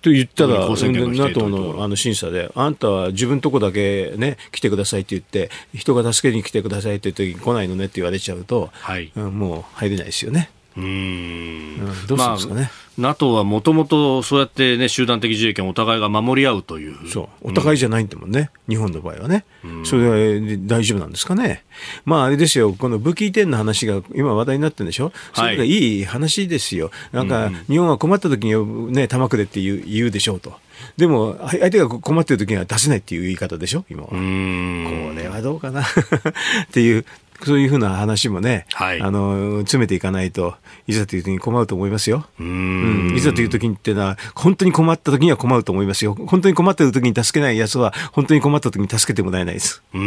と言ったら、NATO のあの審査で、あんたは自分とこだけね、来てくださいって言って、人が助けに来てくださいって言って来ないのねって言われちゃうと、はい、もう入れないですよね。うんどうするんですかね。まあ NATO はもともとそうやって、ね、集団的自衛権をお互いが守り合うという。そう。お互いじゃないんだもんね、うん、日本の場合はね、それは大丈夫なんですかね、まああれですよ、この武器移転の話が今、話題になってるんでしょ、それがいい話ですよ、なんか日本は困った時にね、玉くれって言う言うでしょうと。でも、相手が困ってる時には出せないっていう言い方でしょ、今は。これはどうかな。<laughs> っていうそういうふうな話もね、はい、あの詰めていかないといざという時に困ると思いますよ。うん,、いざという時っていうのは本当に困った時には困ると思いますよ。本当に困ってる時に助けないやつは本当に困った時に助けてもらえないです。うんう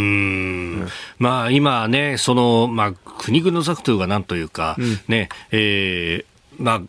ん、まあ今ねそのまあ国々の策というかなんというか、うん、ねえー、まあ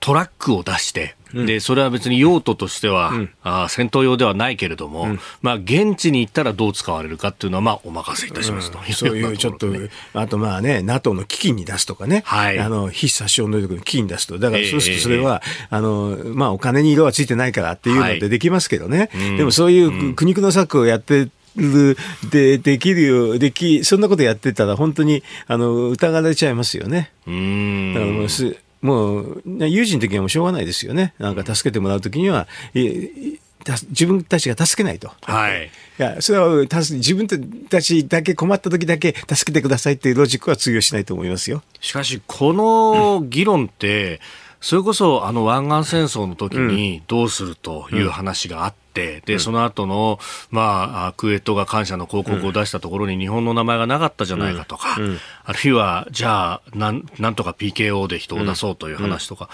トラックを出してでそれは別に用途としては、うん、あ戦闘用ではないけれども、うん、まあ、現地に行ったらどう使われるかっていうのは、まあ、お任せいたしますと、うん、そういうちょっと、あとまあね、NATO の基金に出すとかね、はい、あの非殺傷能力の基金に出すと、だからそうするとそれは、えー、あのまあ、お金に色はついてないからっていうのでできますけどね、はい、でもそういう苦肉の策をやってるでできるよできそんなことやってたら本当にあの疑われちゃいますよね。うん。だからもう有事の時はもうしょうがないですよね。なんか助けてもらう時には。自分たちが助けないと。はい。いや、それは自分たちだけ困った時だけ助けてくださいっていうロジックは通用しないと思いますよ。しかし、この議論って、うんそれこそあの湾岸戦争の時にどうするという話があって、で、その後の、まあ、クウェットが感謝の広告を出したところに日本の名前がなかったじゃないかとか、あるいは、じゃあ、なん、なんとか PKO で人を出そうという話とか、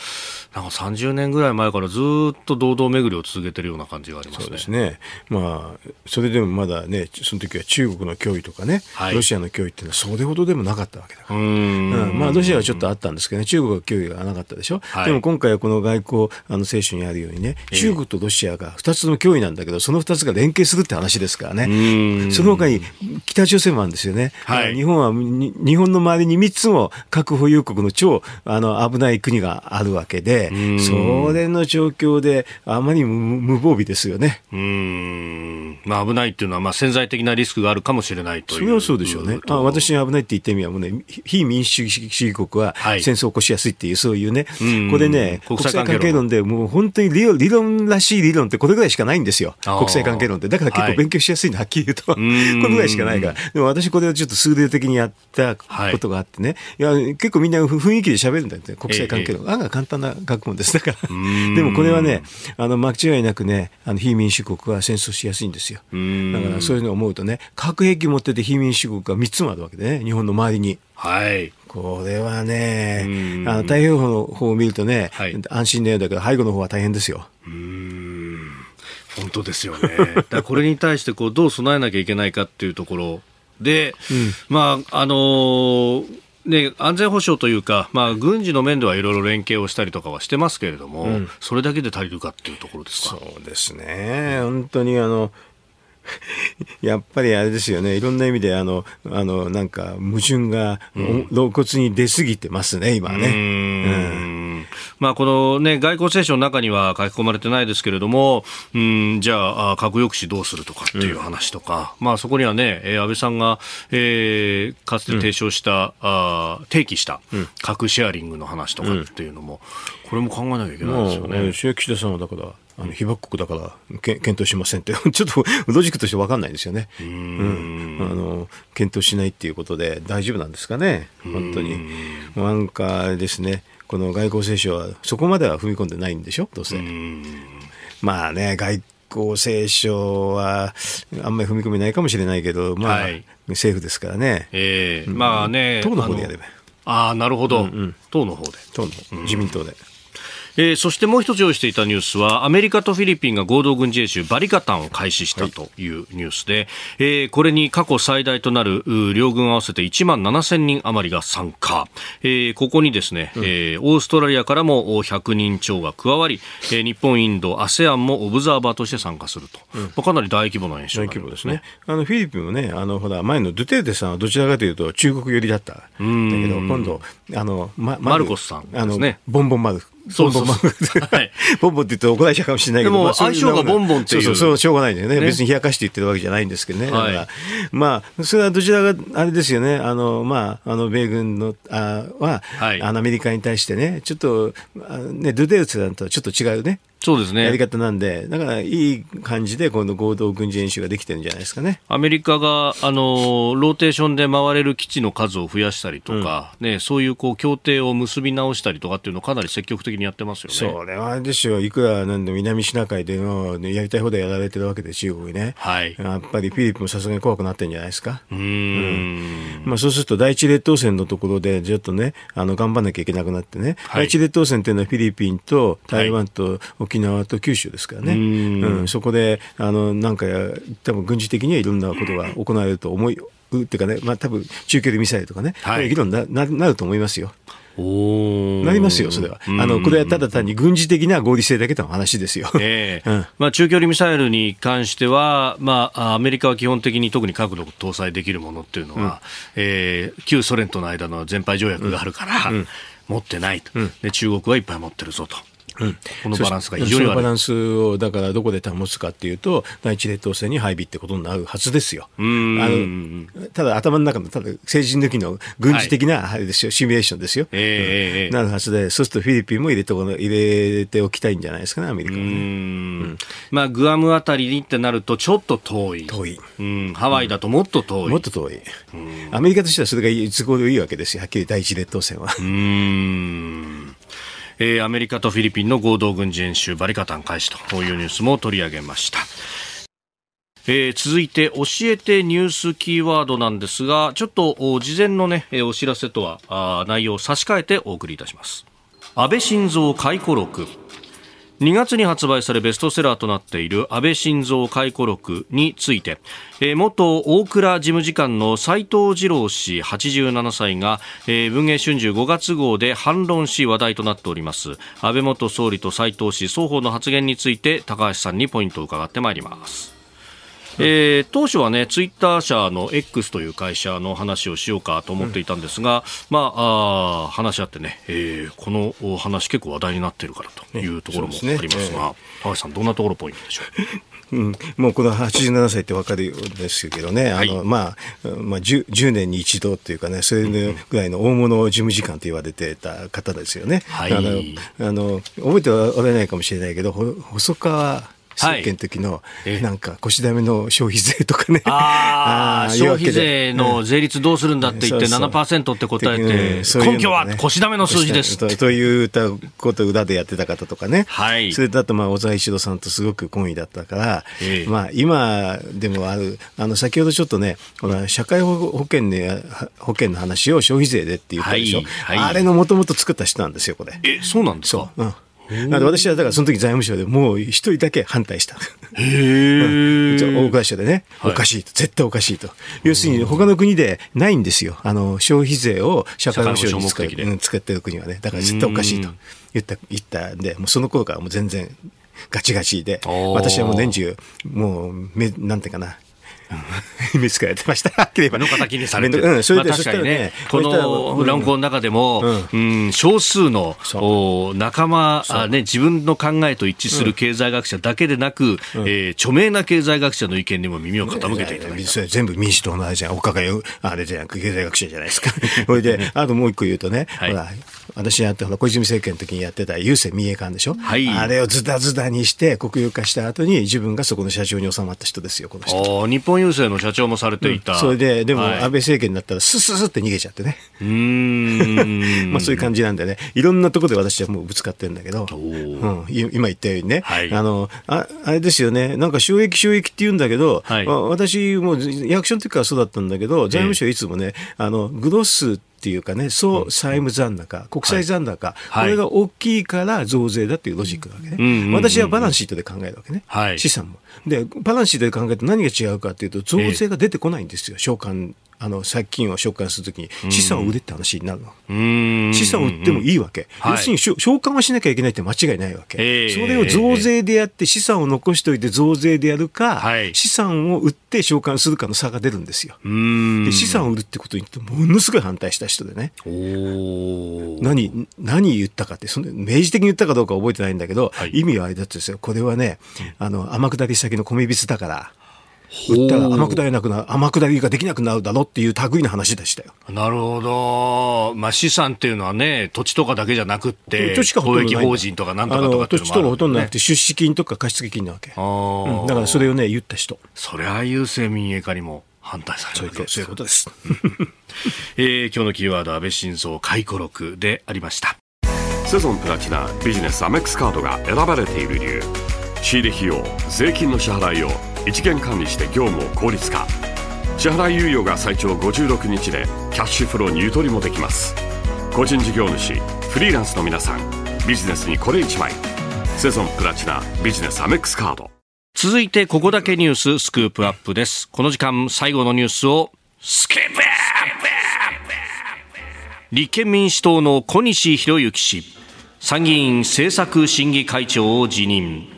なんか30年ぐらい前からずっと堂々巡りを続けてるような感じがありますね。そうですね。まあ、それでもまだね、その時は中国の脅威とかね、はい、ロシアの脅威っていうのはそれほどでもなかったわけだから。うん,、まあ、ロシアはちょっとあったんですけどね、中国は脅威がなかったでしょ。はい、でも今回はこの外交、あの、聖書にあるようにね、中国とロシアが2つの脅威なんだけど、その2つが連携するって話ですからね。その他に北朝鮮もあるんですよね。はい、日本は、日本の周りに3つも核保有国の超あの危ない国があるわけで、それの状況であまり無防備ですよね。うん。まあ危ないっていうのは、まあ潜在的なリスクがあるかもしれないという。それはそうでしょうね。あ私に危ないって言った意味はもうね、非民主主義国は戦争を起こしやすいっていう、そういうね、これね、国際関係論でもう本当に理論理論らしい理論ってこれぐらいしかないんですよ。国際関係論って。だから結構勉強しやすいの、はっきり言うと。これぐらいしかないから。でも私これをちょっと数例的にやったことがあってね、いや、結構みんな雰囲気で喋るんだよね、国際関係論。案外簡単な学問です。だから。でもこれはね、あの、間違いなくね、あの、非民主国は戦争しやすいんですよ。だからそういうのを思うとね、核兵器持ってて非民主国が3つもあるわけでね、日本の周りに。はい。これはね、あの太平洋の方を見るとね、はい、安心のようだけど、背後の方は大変ですよ。うん本当ですよね。<laughs> だこれに対してこうどう備えなきゃいけないかっていうところ。で、うん、まああのーね、安全保障というか、まあ、軍事の面ではいろいろ連携をしたりとかはしてますけれども、うん、それだけで足りるかっていうところですか？そうですね、本当にあの <laughs> やっぱりあれですよね、いろんな意味で、あの、あの、なんか、矛盾が、露骨に出すぎてますね、今ね。うん。まあ、このね、外交青書の中には書き込まれてないですけれども、うん、じゃあ、核抑止どうするとかっていう話とか、うん、まあ、そこにはね、安倍さんが、えー、かつて提唱した、うん、あ提起した核シェアリングの話とかっていうのも、これも考えなきゃいけないですよね。岸田さんはだからあの被爆国だからけ検討しませんって、<laughs> ちょっとロジックとして分かんないですよね。うん、あの検討しないっていうことで大丈夫なんですかね、本当に。なんかですね、この外交青書はそこまでは踏み込んでないんでしょ、どうせ。まあね、外交青書はあんまり踏み込みないかもしれないけど、まあ、はい、政府ですからね。えー、まあね、党の方でやれば。ああ、なるほど、うんうん、党の方で。党の、自民党で。えー、そしてもう一つ用意していたニュースはアメリカとフィリピンが合同軍事演習バリカタンを開始したというニュースで、はい、えー、これに過去最大となる両軍合わせて1万7000人余りが参加、えー、ここにですね、うん、えー、オーストラリアからも100人超が加わり、えー、日本、インド、ASEAN もオブザーバーとして参加すると、うん、まあ、かなり大規模な演習、ね、大規模ですね。あのフィリピンもねあのほら前のドゥテルテさんはどちらかというと中国寄りだっただけど今度あの、ま、マルコスさんですね。ボンボンマルそうそうそう。はい。ボンボンって言うと怒られちゃうかもしれないけど。でも、相性がボンボンっていう。そうそう、しょうがないんだよね。別に冷やかして言ってるわけじゃないんですけどね。だから、まあ、それはどちらが、あれですよね。あの、まあ、あの、米軍の、あは、あの、アメリカに対してね、ちょっと、ね、ドゥテルツさんとはちょっと違うね。そうですね。やり方なんで、だからいい感じでこの合同軍事演習ができてるんじゃないですかね。アメリカが、あの、ローテーションで回れる基地の数を増やしたりとか、うん、ね、そういうこう協定を結び直したりとかっていうのをかなり積極的にやってますよね。それはあれですよ。いくらなんで南シナ海での、ね、やりたい放題やられてるわけで中国にね。はい。やっぱりフィリピンもさすがに怖くなってるんじゃないですか。うんうん、まあそうすると第一列島線のところでちょっとね、あの、頑張んなきゃいけなくなってね。はい、第一列島線っていうのはフィリピンと台湾と沖縄と九州ですからね、うん、そこであのなんか多分軍事的にはいろんなことが行われると思い、うっていうかね、まあ多分中距離ミサイルとかね、はい、議論にななると思いますよ。なりますよ、それは。あの、これはただ単に軍事的な合理性だけの話ですよ。えー <laughs> うん、まあ、中距離ミサイルに関しては、まあ、アメリカは基本的に特に核の搭載できるものっていうのは、うん、えー、旧ソ連との間の全廃条約があるから、うん、持ってないと、で、中国はいっぱい持ってるぞと。うん、このバランスが非常にバランスをだからどこで保つかっていうと第一列島線に配備ってことになるはずですよ。あのただ頭の中のただ政治抜きの軍事的なあれですよ、はい、シミュレーションですよ。えー、うん、なるはずでそうするとフィリピンも入れて入れておきたいんじゃないですかねアメリカはね。うん、まあグアムあたりにってなるとちょっと遠い。遠い。うん、ハワイだともっと遠い。もっと遠い。アメリカとしてはそれが都合でいいわけですよはっきり第一列島線は。うんえー、アメリカとフィリピンの合同軍事演習バリカタン開始というニュースも取り上げました。えー、続いて教えてニュースキーワードなんですがちょっと事前のねえお知らせとはあ内容を差し替えてお送りいたします安倍晋三回顧録2月に発売されベストセラーとなっている安倍晋三回顧録について、えー、元大蔵事務次官の斎藤二郎氏87歳が、えー、文藝春秋5月号で反論し話題となっております。安倍元総理と斎藤氏双方の発言について高橋さんにポイントを伺ってまいります。えー、当初はねツイッター社の X という会社の話をしようかと思っていたんですが、うん、まああ話し合ってね、えー、この話結構話題になっているからというところもありますが、ねね高橋さんどんなところポイントでしょう？うん、もうこの87歳って分かるんですけどね、はい、あのまあまあ10、10, 年に一度っていうかね、それぐらいの大物事務次官と言われてた方ですよね。はい、あのあの覚えておられないかもしれないけど、細川政権の時の、なんか腰だめの消費税とかね。あ <laughs> あ、消費税の税率どうするんだって言って7%って答えて、根拠は腰だめの数字です。ということを裏でやってた方とかね。はい。それだと、まあ、小沢一郎さんとすごく懇意だったから、まあ、今でもある、あの、先ほどちょっとね、この社会保険の、保険の話を消費税でって言ったでしょ。あれのもともと作った人なんですよ、これ。え、そうなんですか？うん。私はだからその時財務省でもう一人だけ反対した。へー。大蔵省でね、おかしいと、絶対おかしいと。要するに他の国でないんですよ。あの、消費税を社会保障に使う、使ってる国はね。だから絶対おかしいと言った、言ったんで、もうその頃からもう全然ガチガチで、私はもう年中、もう、め、なんていうかな、見つかれてました。<laughs> の敵にされてうん、それで、まあ、確かにね、この乱行の中でも、うん、うん、少数の仲間あ、ね、自分の考えと一致する経済学者だけでなく、うん、えー、著名な経済学者の意見にも耳を傾けていただいた。全部民主党のあれじゃん、おかがあれじゃん、経済学者じゃないですか。<laughs> それで、あともう一個言うとね、はい、ほら、私やって、ほら、小泉政権の時にやってた郵政民営官でしょ？はい、あれをズタズタにして国有化した後に自分がそこの社長に収まった人ですよ、この人。日本郵政の社長もされていた。うん、それで、でも安倍政権になったらスススって逃げちゃってね。うん。<laughs> まあそういう感じなんでね、いろんなところで私はもうぶつかってるんだけど、うん、今言ったようにね、はい、あのあ、あれですよね、なんか収益収益って言うんだけど、はい、私も役所の時からそうだったんだけど、財務省いつもね、あの、グロスっていうかね、総債務残高、国債残高、はい、これが大きいから増税だっていうロジックなわけね。私はバランスシートで考えるわけね、はい、資産も。で、バランスシートで考えると何が違うかっていうと、増税が出てこないんですよ、償還あの借金を償還するときに資産を売れって話になるの。資産を売ってもいいわけ。要するに償還はしなきゃいけないって間違いないわけ。それを増税でやって資産を残しておいて増税でやるか、資産を売って償還するかの差が出るんですよ。で資産を売るってことにものすごい反対した人でね。何、何言ったかって、その明示的に言ったかどうか覚えてないんだけど、意味はあれだったんですよ。これはね、あの、天下り先の米びつだから、売ったら天下りなくな天下りができなくなるだろうっていう類の話でしたよ。なるほど。まあ資産っていうのはね、土地とかだけじゃなくて、土地か公益法人とかなんとかとかっていうのも土地とほとんどなくて、出資金とか貸付金なわけ。うん、だからそれをね、言った人。それは郵政民営化にも反対されるそういうことです。<laughs> えー、今日のキーワード、安倍晋三回顧録でありました。セゾンプラチナビジネスアメックスカードが選ばれている理由。仕入れ費用、税金の支払いを一元管理して業務を効率化。支払い猶予が最長56日でキャッシュフローにゆとりもできます。個人事業主フリーランスの皆さんビジネスにこれ1枚。セゾンプラチナビジネスアメックスカード。続いてここだけニューススクープアップです。この時間最後のニュースをスクープアップ。立憲民主党の小西博之氏。参議院政策審議会長を辞任。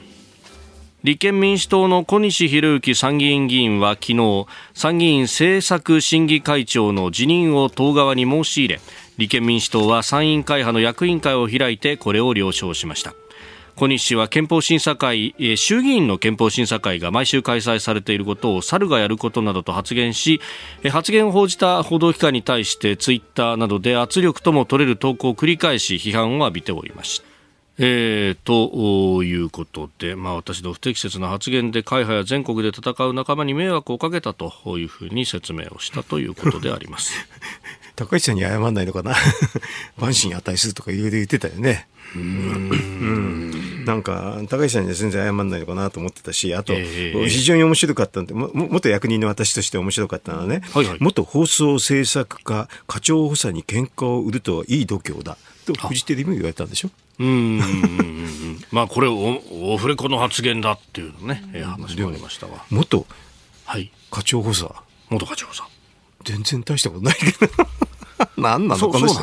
立憲民主党の小西博之参議院議員は昨日参議院政策審議会長の辞任を党側に申し入れ立憲民主党は参院会派の役員会を開いてこれを了承しました。小西氏は憲法審査会衆議院の憲法審査会が毎週開催されていることを猿がやることなどと発言し発言を報じた報道機関に対してツイッターなどで圧力とも取れる投稿を繰り返し批判を浴びておりました。えー、ということで、まあ、私の不適切な発言で会派や全国で戦う仲間に迷惑をかけたというふうに説明をしたということであります。<laughs> 高市さんに謝らないのかな？<laughs> 万死に値するとかいろいろ言ってたよね。うん、なんか高市さんには全然謝らないのかなと思ってたしあと、非常に面白かったんで元役人の私として面白かったのはね、はいはい、元放送制作家課長補佐に喧嘩を売るといい度胸だとフジテレビも言われたんでしょ？うん。まあこれオフレコの発言だっていうね、えー、話もありましたが元課長補佐。元課長補佐。全然大したことないけど。<laughs> 何なの？この人。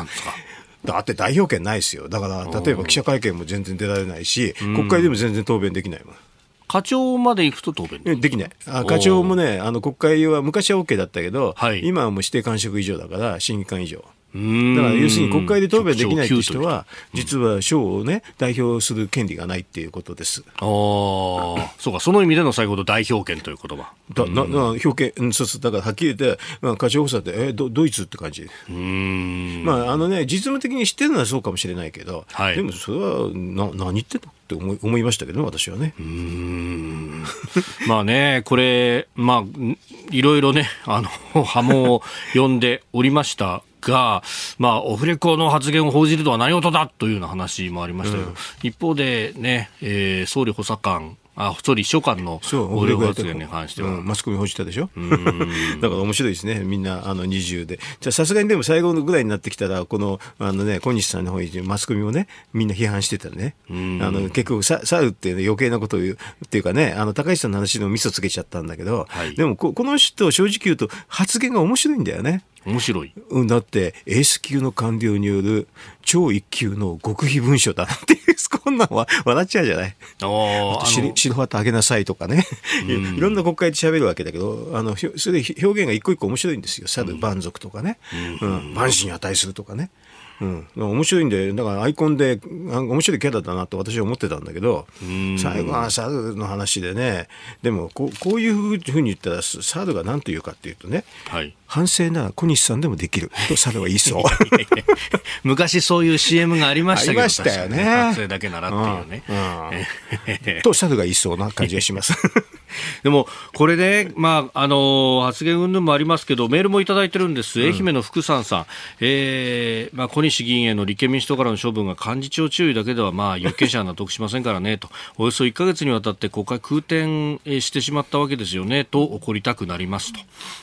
だって代表権ないですよ。だから例えば記者会見も全然出られないし国会でも全然答弁できないもん。課長まで行くと答弁？できない。あ課長もねあの国会は昔は OK だったけど、はい、今はもう指定官職以上だから審議官以上だから要するに国会で答弁できないという人は、実は省をね、代表する権利がないっていうことです。ああ、そうか、その意味での最後の代表権という言葉。だなな表権、そうそう、だからはっきり言って、まあ、課長補佐って、えド、ドイツって感じ？うんまあ、あのね、実務的に知ってるのはそうかもしれないけど、はい、でもそれはな何言ってんのって思い思いましたけど、私はね。うん <laughs> まあね、これ、まあ、いろいろね、あの、波紋を呼んでおりましたが、まあ、オフレコの発言を報じるとは何事だというような話もありましたけど、うん、一方でね、えー、総理補佐官、あ、総理秘書官の暴力発言に関しては、うん、マスコミ報じたでしょ？<laughs> だから面白いですね。みんな、あの、二重で。じゃさすがにでも最後のぐらいになってきたら、この、あのね、小西さんの方にマスコミもね、みんな批判してたね。あの、結局、さ、猿って、ね、余計なことを言う、っていうかね、あの、高市さんの話でも味噌つけちゃったんだけど、はい、でもこ、この人、正直言うと、発言が面白いんだよね。面白い。だって、エース級の官僚による超一級の極秘文書だっていう、<laughs> こんなんは笑っちゃうじゃない？ああ。白旗あげなさいとかね。<laughs> いろんな国会で喋るわけだけど、あの、それで表現が一個一個面白いんですよ。猿蛮族とかね。うん。万死に値するとかね。うん、面白いんで、だからアイコンで面白いキャラだなと私は思ってたんだけど、最後は猿の話でね、でもこうこういうふうに言ったら、猿が何と言うかっていうとね、はい、反省なら小西さんでもできると猿は言いそう。昔そういう CM がありましたけど、ありましたよね。反省だけならっていうね。うんうん、と猿が言いそうな感じがします。<laughs> でも、これね、まあ、あの発言云々もありますけど、メールもいただいてるんです。愛媛の福さんさん。えー、まあ、小西議員への立憲民主党からの処分が幹事長注意だけでは、まあ、有権者は納得しませんからね、と。およそ1か月にわたって国会空転してしまったわけですよね、と怒りたくなりますと。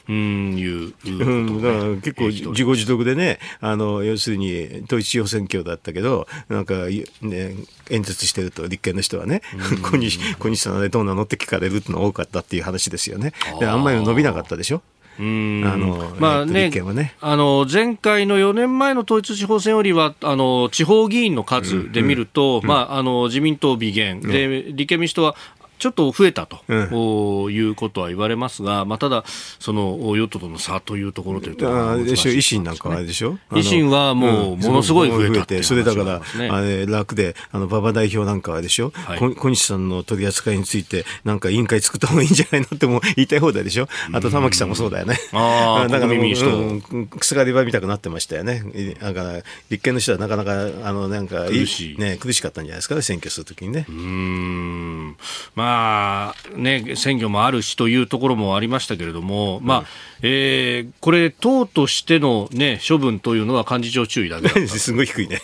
うん、いう。うね、うん、だから結構自業自得でね、あの、要するに統一地方選挙だったけど、なんか、ね、演説してると立憲の人はね、小西、小西さんは、ね、どうなのって聞かれるの多かったっていう話ですよね。であんまり伸びなかったでしょ？うん。あのまあね、ね。あの前回の4年前の統一地方選よりはあの地方議員の数で見ると、うん。うん、まあ、あの自民党微減で、立憲民主党はちょっと増えたと、うん、いうことは言われますが、まあ、ただ、その与党との差というところというと、ね、維新なんかはあれでしょ？維新はもう、ものすごい増えた、てそれだから、あれ楽で、あの馬場代表なんかはでしょ、はい、小西さんの取り扱いについて、なんか委員会作った方がいいんじゃないのっても言いたい放題でしょ、あと玉木さんもそうだよね。あだ <laughs> から民主党、うん、くすがり場みたくなってましたよね。だから立憲の人はなかなか、あのなんか苦し,、ね、苦しかったんじゃないですか？ね、選挙するときにね。うん。まあまあね、選挙もあるしというところもありましたけれども、まあえー、これ、党としての、ね、処分というのは幹事長注意だけ <laughs> すごい低いね。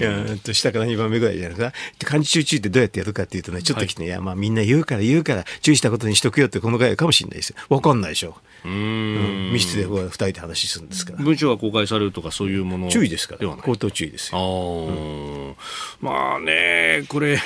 いやと下から2番目ぐらいじゃないですか。幹事長注意ってどうやってやるかっていうとね、ちょっときて、ね、はい、いやまあみんな言うから言うから注意したことにしとくよってこのぐらいかもしれないですよ。わかんないでしょ。うん、密室で2人で話するんですから。文書が公開されるとかそういうもの注意ですから。口頭注意ですよ。あうん、まあね、これ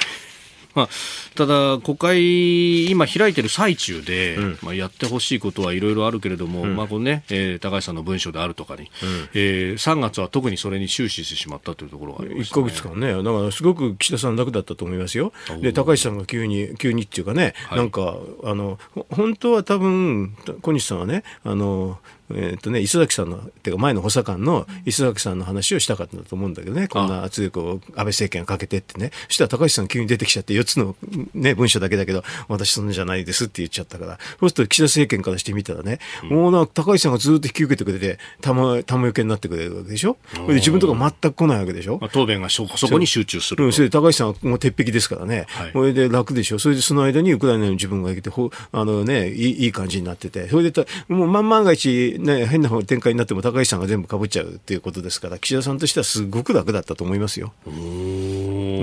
まあ、ただ、国会、今開いてる最中で、うん、まあ、やってほしいことはいろいろあるけれども、うん、まあこのねえー、高橋さんの文書であるとかに、うん、えー、3月は特にそれに終始してしまったというところがあります、ね、1か月間ね、だからすごく岸田さん楽だったと思いますよ。で高橋さんが急に急にっていうかね、はい、なんかあの本当は多分小西さんはねあのえーとね、磯崎さんのてか前の補佐官の磯崎さんの話をしたかったと思うんだけどね。こんな圧力を安倍政権がかけてってね。そしたら高橋さん急に出てきちゃって4つの、ね、文書だけだけど私そんなじゃないですって言っちゃったから。そうすると岸田政権からしてみたらね、うん、もうなんか高橋さんがずっと引き受けてくれて玉玉よけになってくれるわけでしょ？で自分とか全く来ないわけでしょ、まあ、答弁がそこに集中するうん、それで高橋さんはもう鉄壁ですからね、はい、それで楽でしょそれでその間にウクライナの自分がいてほあの、ね、いいいい感じになってて。それでもう万が一、ね、変な方展開になっても高市さんが全部かぶっちゃうっていうことですから岸田さんとしてはすごく楽だったと思いますよ。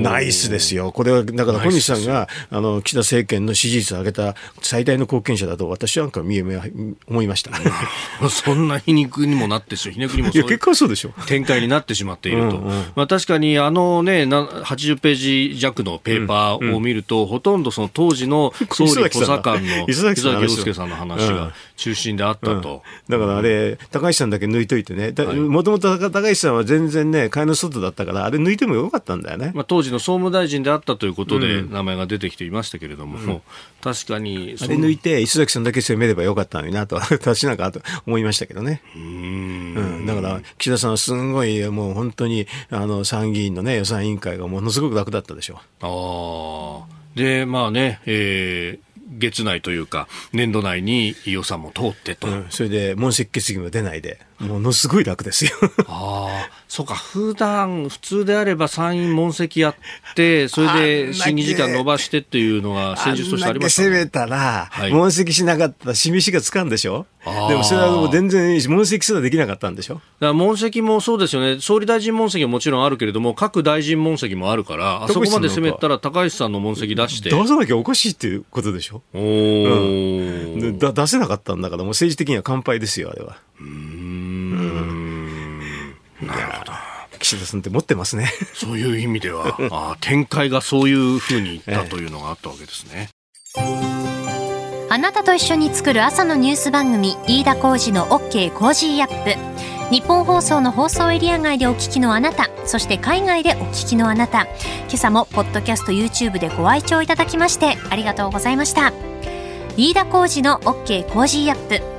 ナイスですよ。これは、だから小西さんが、あの、岸田政権の支持率を上げた最大の貢献者だと私は見え見え思いました。<laughs> そんな皮肉にもなってしひねくにも結果そうでしょ展開になってしまっていると。うんうん、まあ確かにあのね、80ページ弱のペーパーを見ると、うんうん、ほとんどその当時の総理 <laughs> 補佐官の磯崎洋介さんの話が中心であったと。だからあれ、高橋さんだけ抜いといてね、もともと高橋さんは全然ね、会の外だったから、あれ抜いてもよかったんだよね。まあ当時の総務大臣であったということで、名前が出てきていましたけれども、うん、確かにあれ抜いて、磯崎さんだけ攻めればよかったのになと、<laughs> 私なんか思いましたけどね。うん、だから、岸田さんはすごい、もう本当にあの参議院の、ね、予算委員会がものすごく楽だったでしょう。あで、まあね、えー月内というか、年度内に予算も通ってと、うん、それで問責決議も出ないで、ものすごい楽ですよ。ああ、そうか、普段普通であれば参院問責やって、それで審議時間延ばしてっていうのが戦術としてありました、ね、攻めたら、はい、問責しなかったら、しみしがつかんでしょ？でもそれはもう全然問責すらできなかったんでしょ？だから問責もそうですよね、総理大臣問責はもちろんあるけれども、各大臣問責もあるから、あそこまで攻めたら高橋さんの問責出して。出さなきゃおかしいっていうことでしょ？おうん、出せなかったんだから、もう政治的には乾杯ですよ、あれは。うんなるほど。岸田さんって持ってますね。<laughs> そういう意味では、<laughs> あ展開がそういうふうにいったというのがあったわけですね。あなたと一緒に作る朝のニュース番組、飯田浩司の OK コージーアップ。ニッポン放送の放送エリア外でお聞きのあなた、そして海外でお聞きのあなた、今朝もポッドキャスト YouTube でご愛聴いただきましてありがとうございました。飯田浩司の OK コージーアップ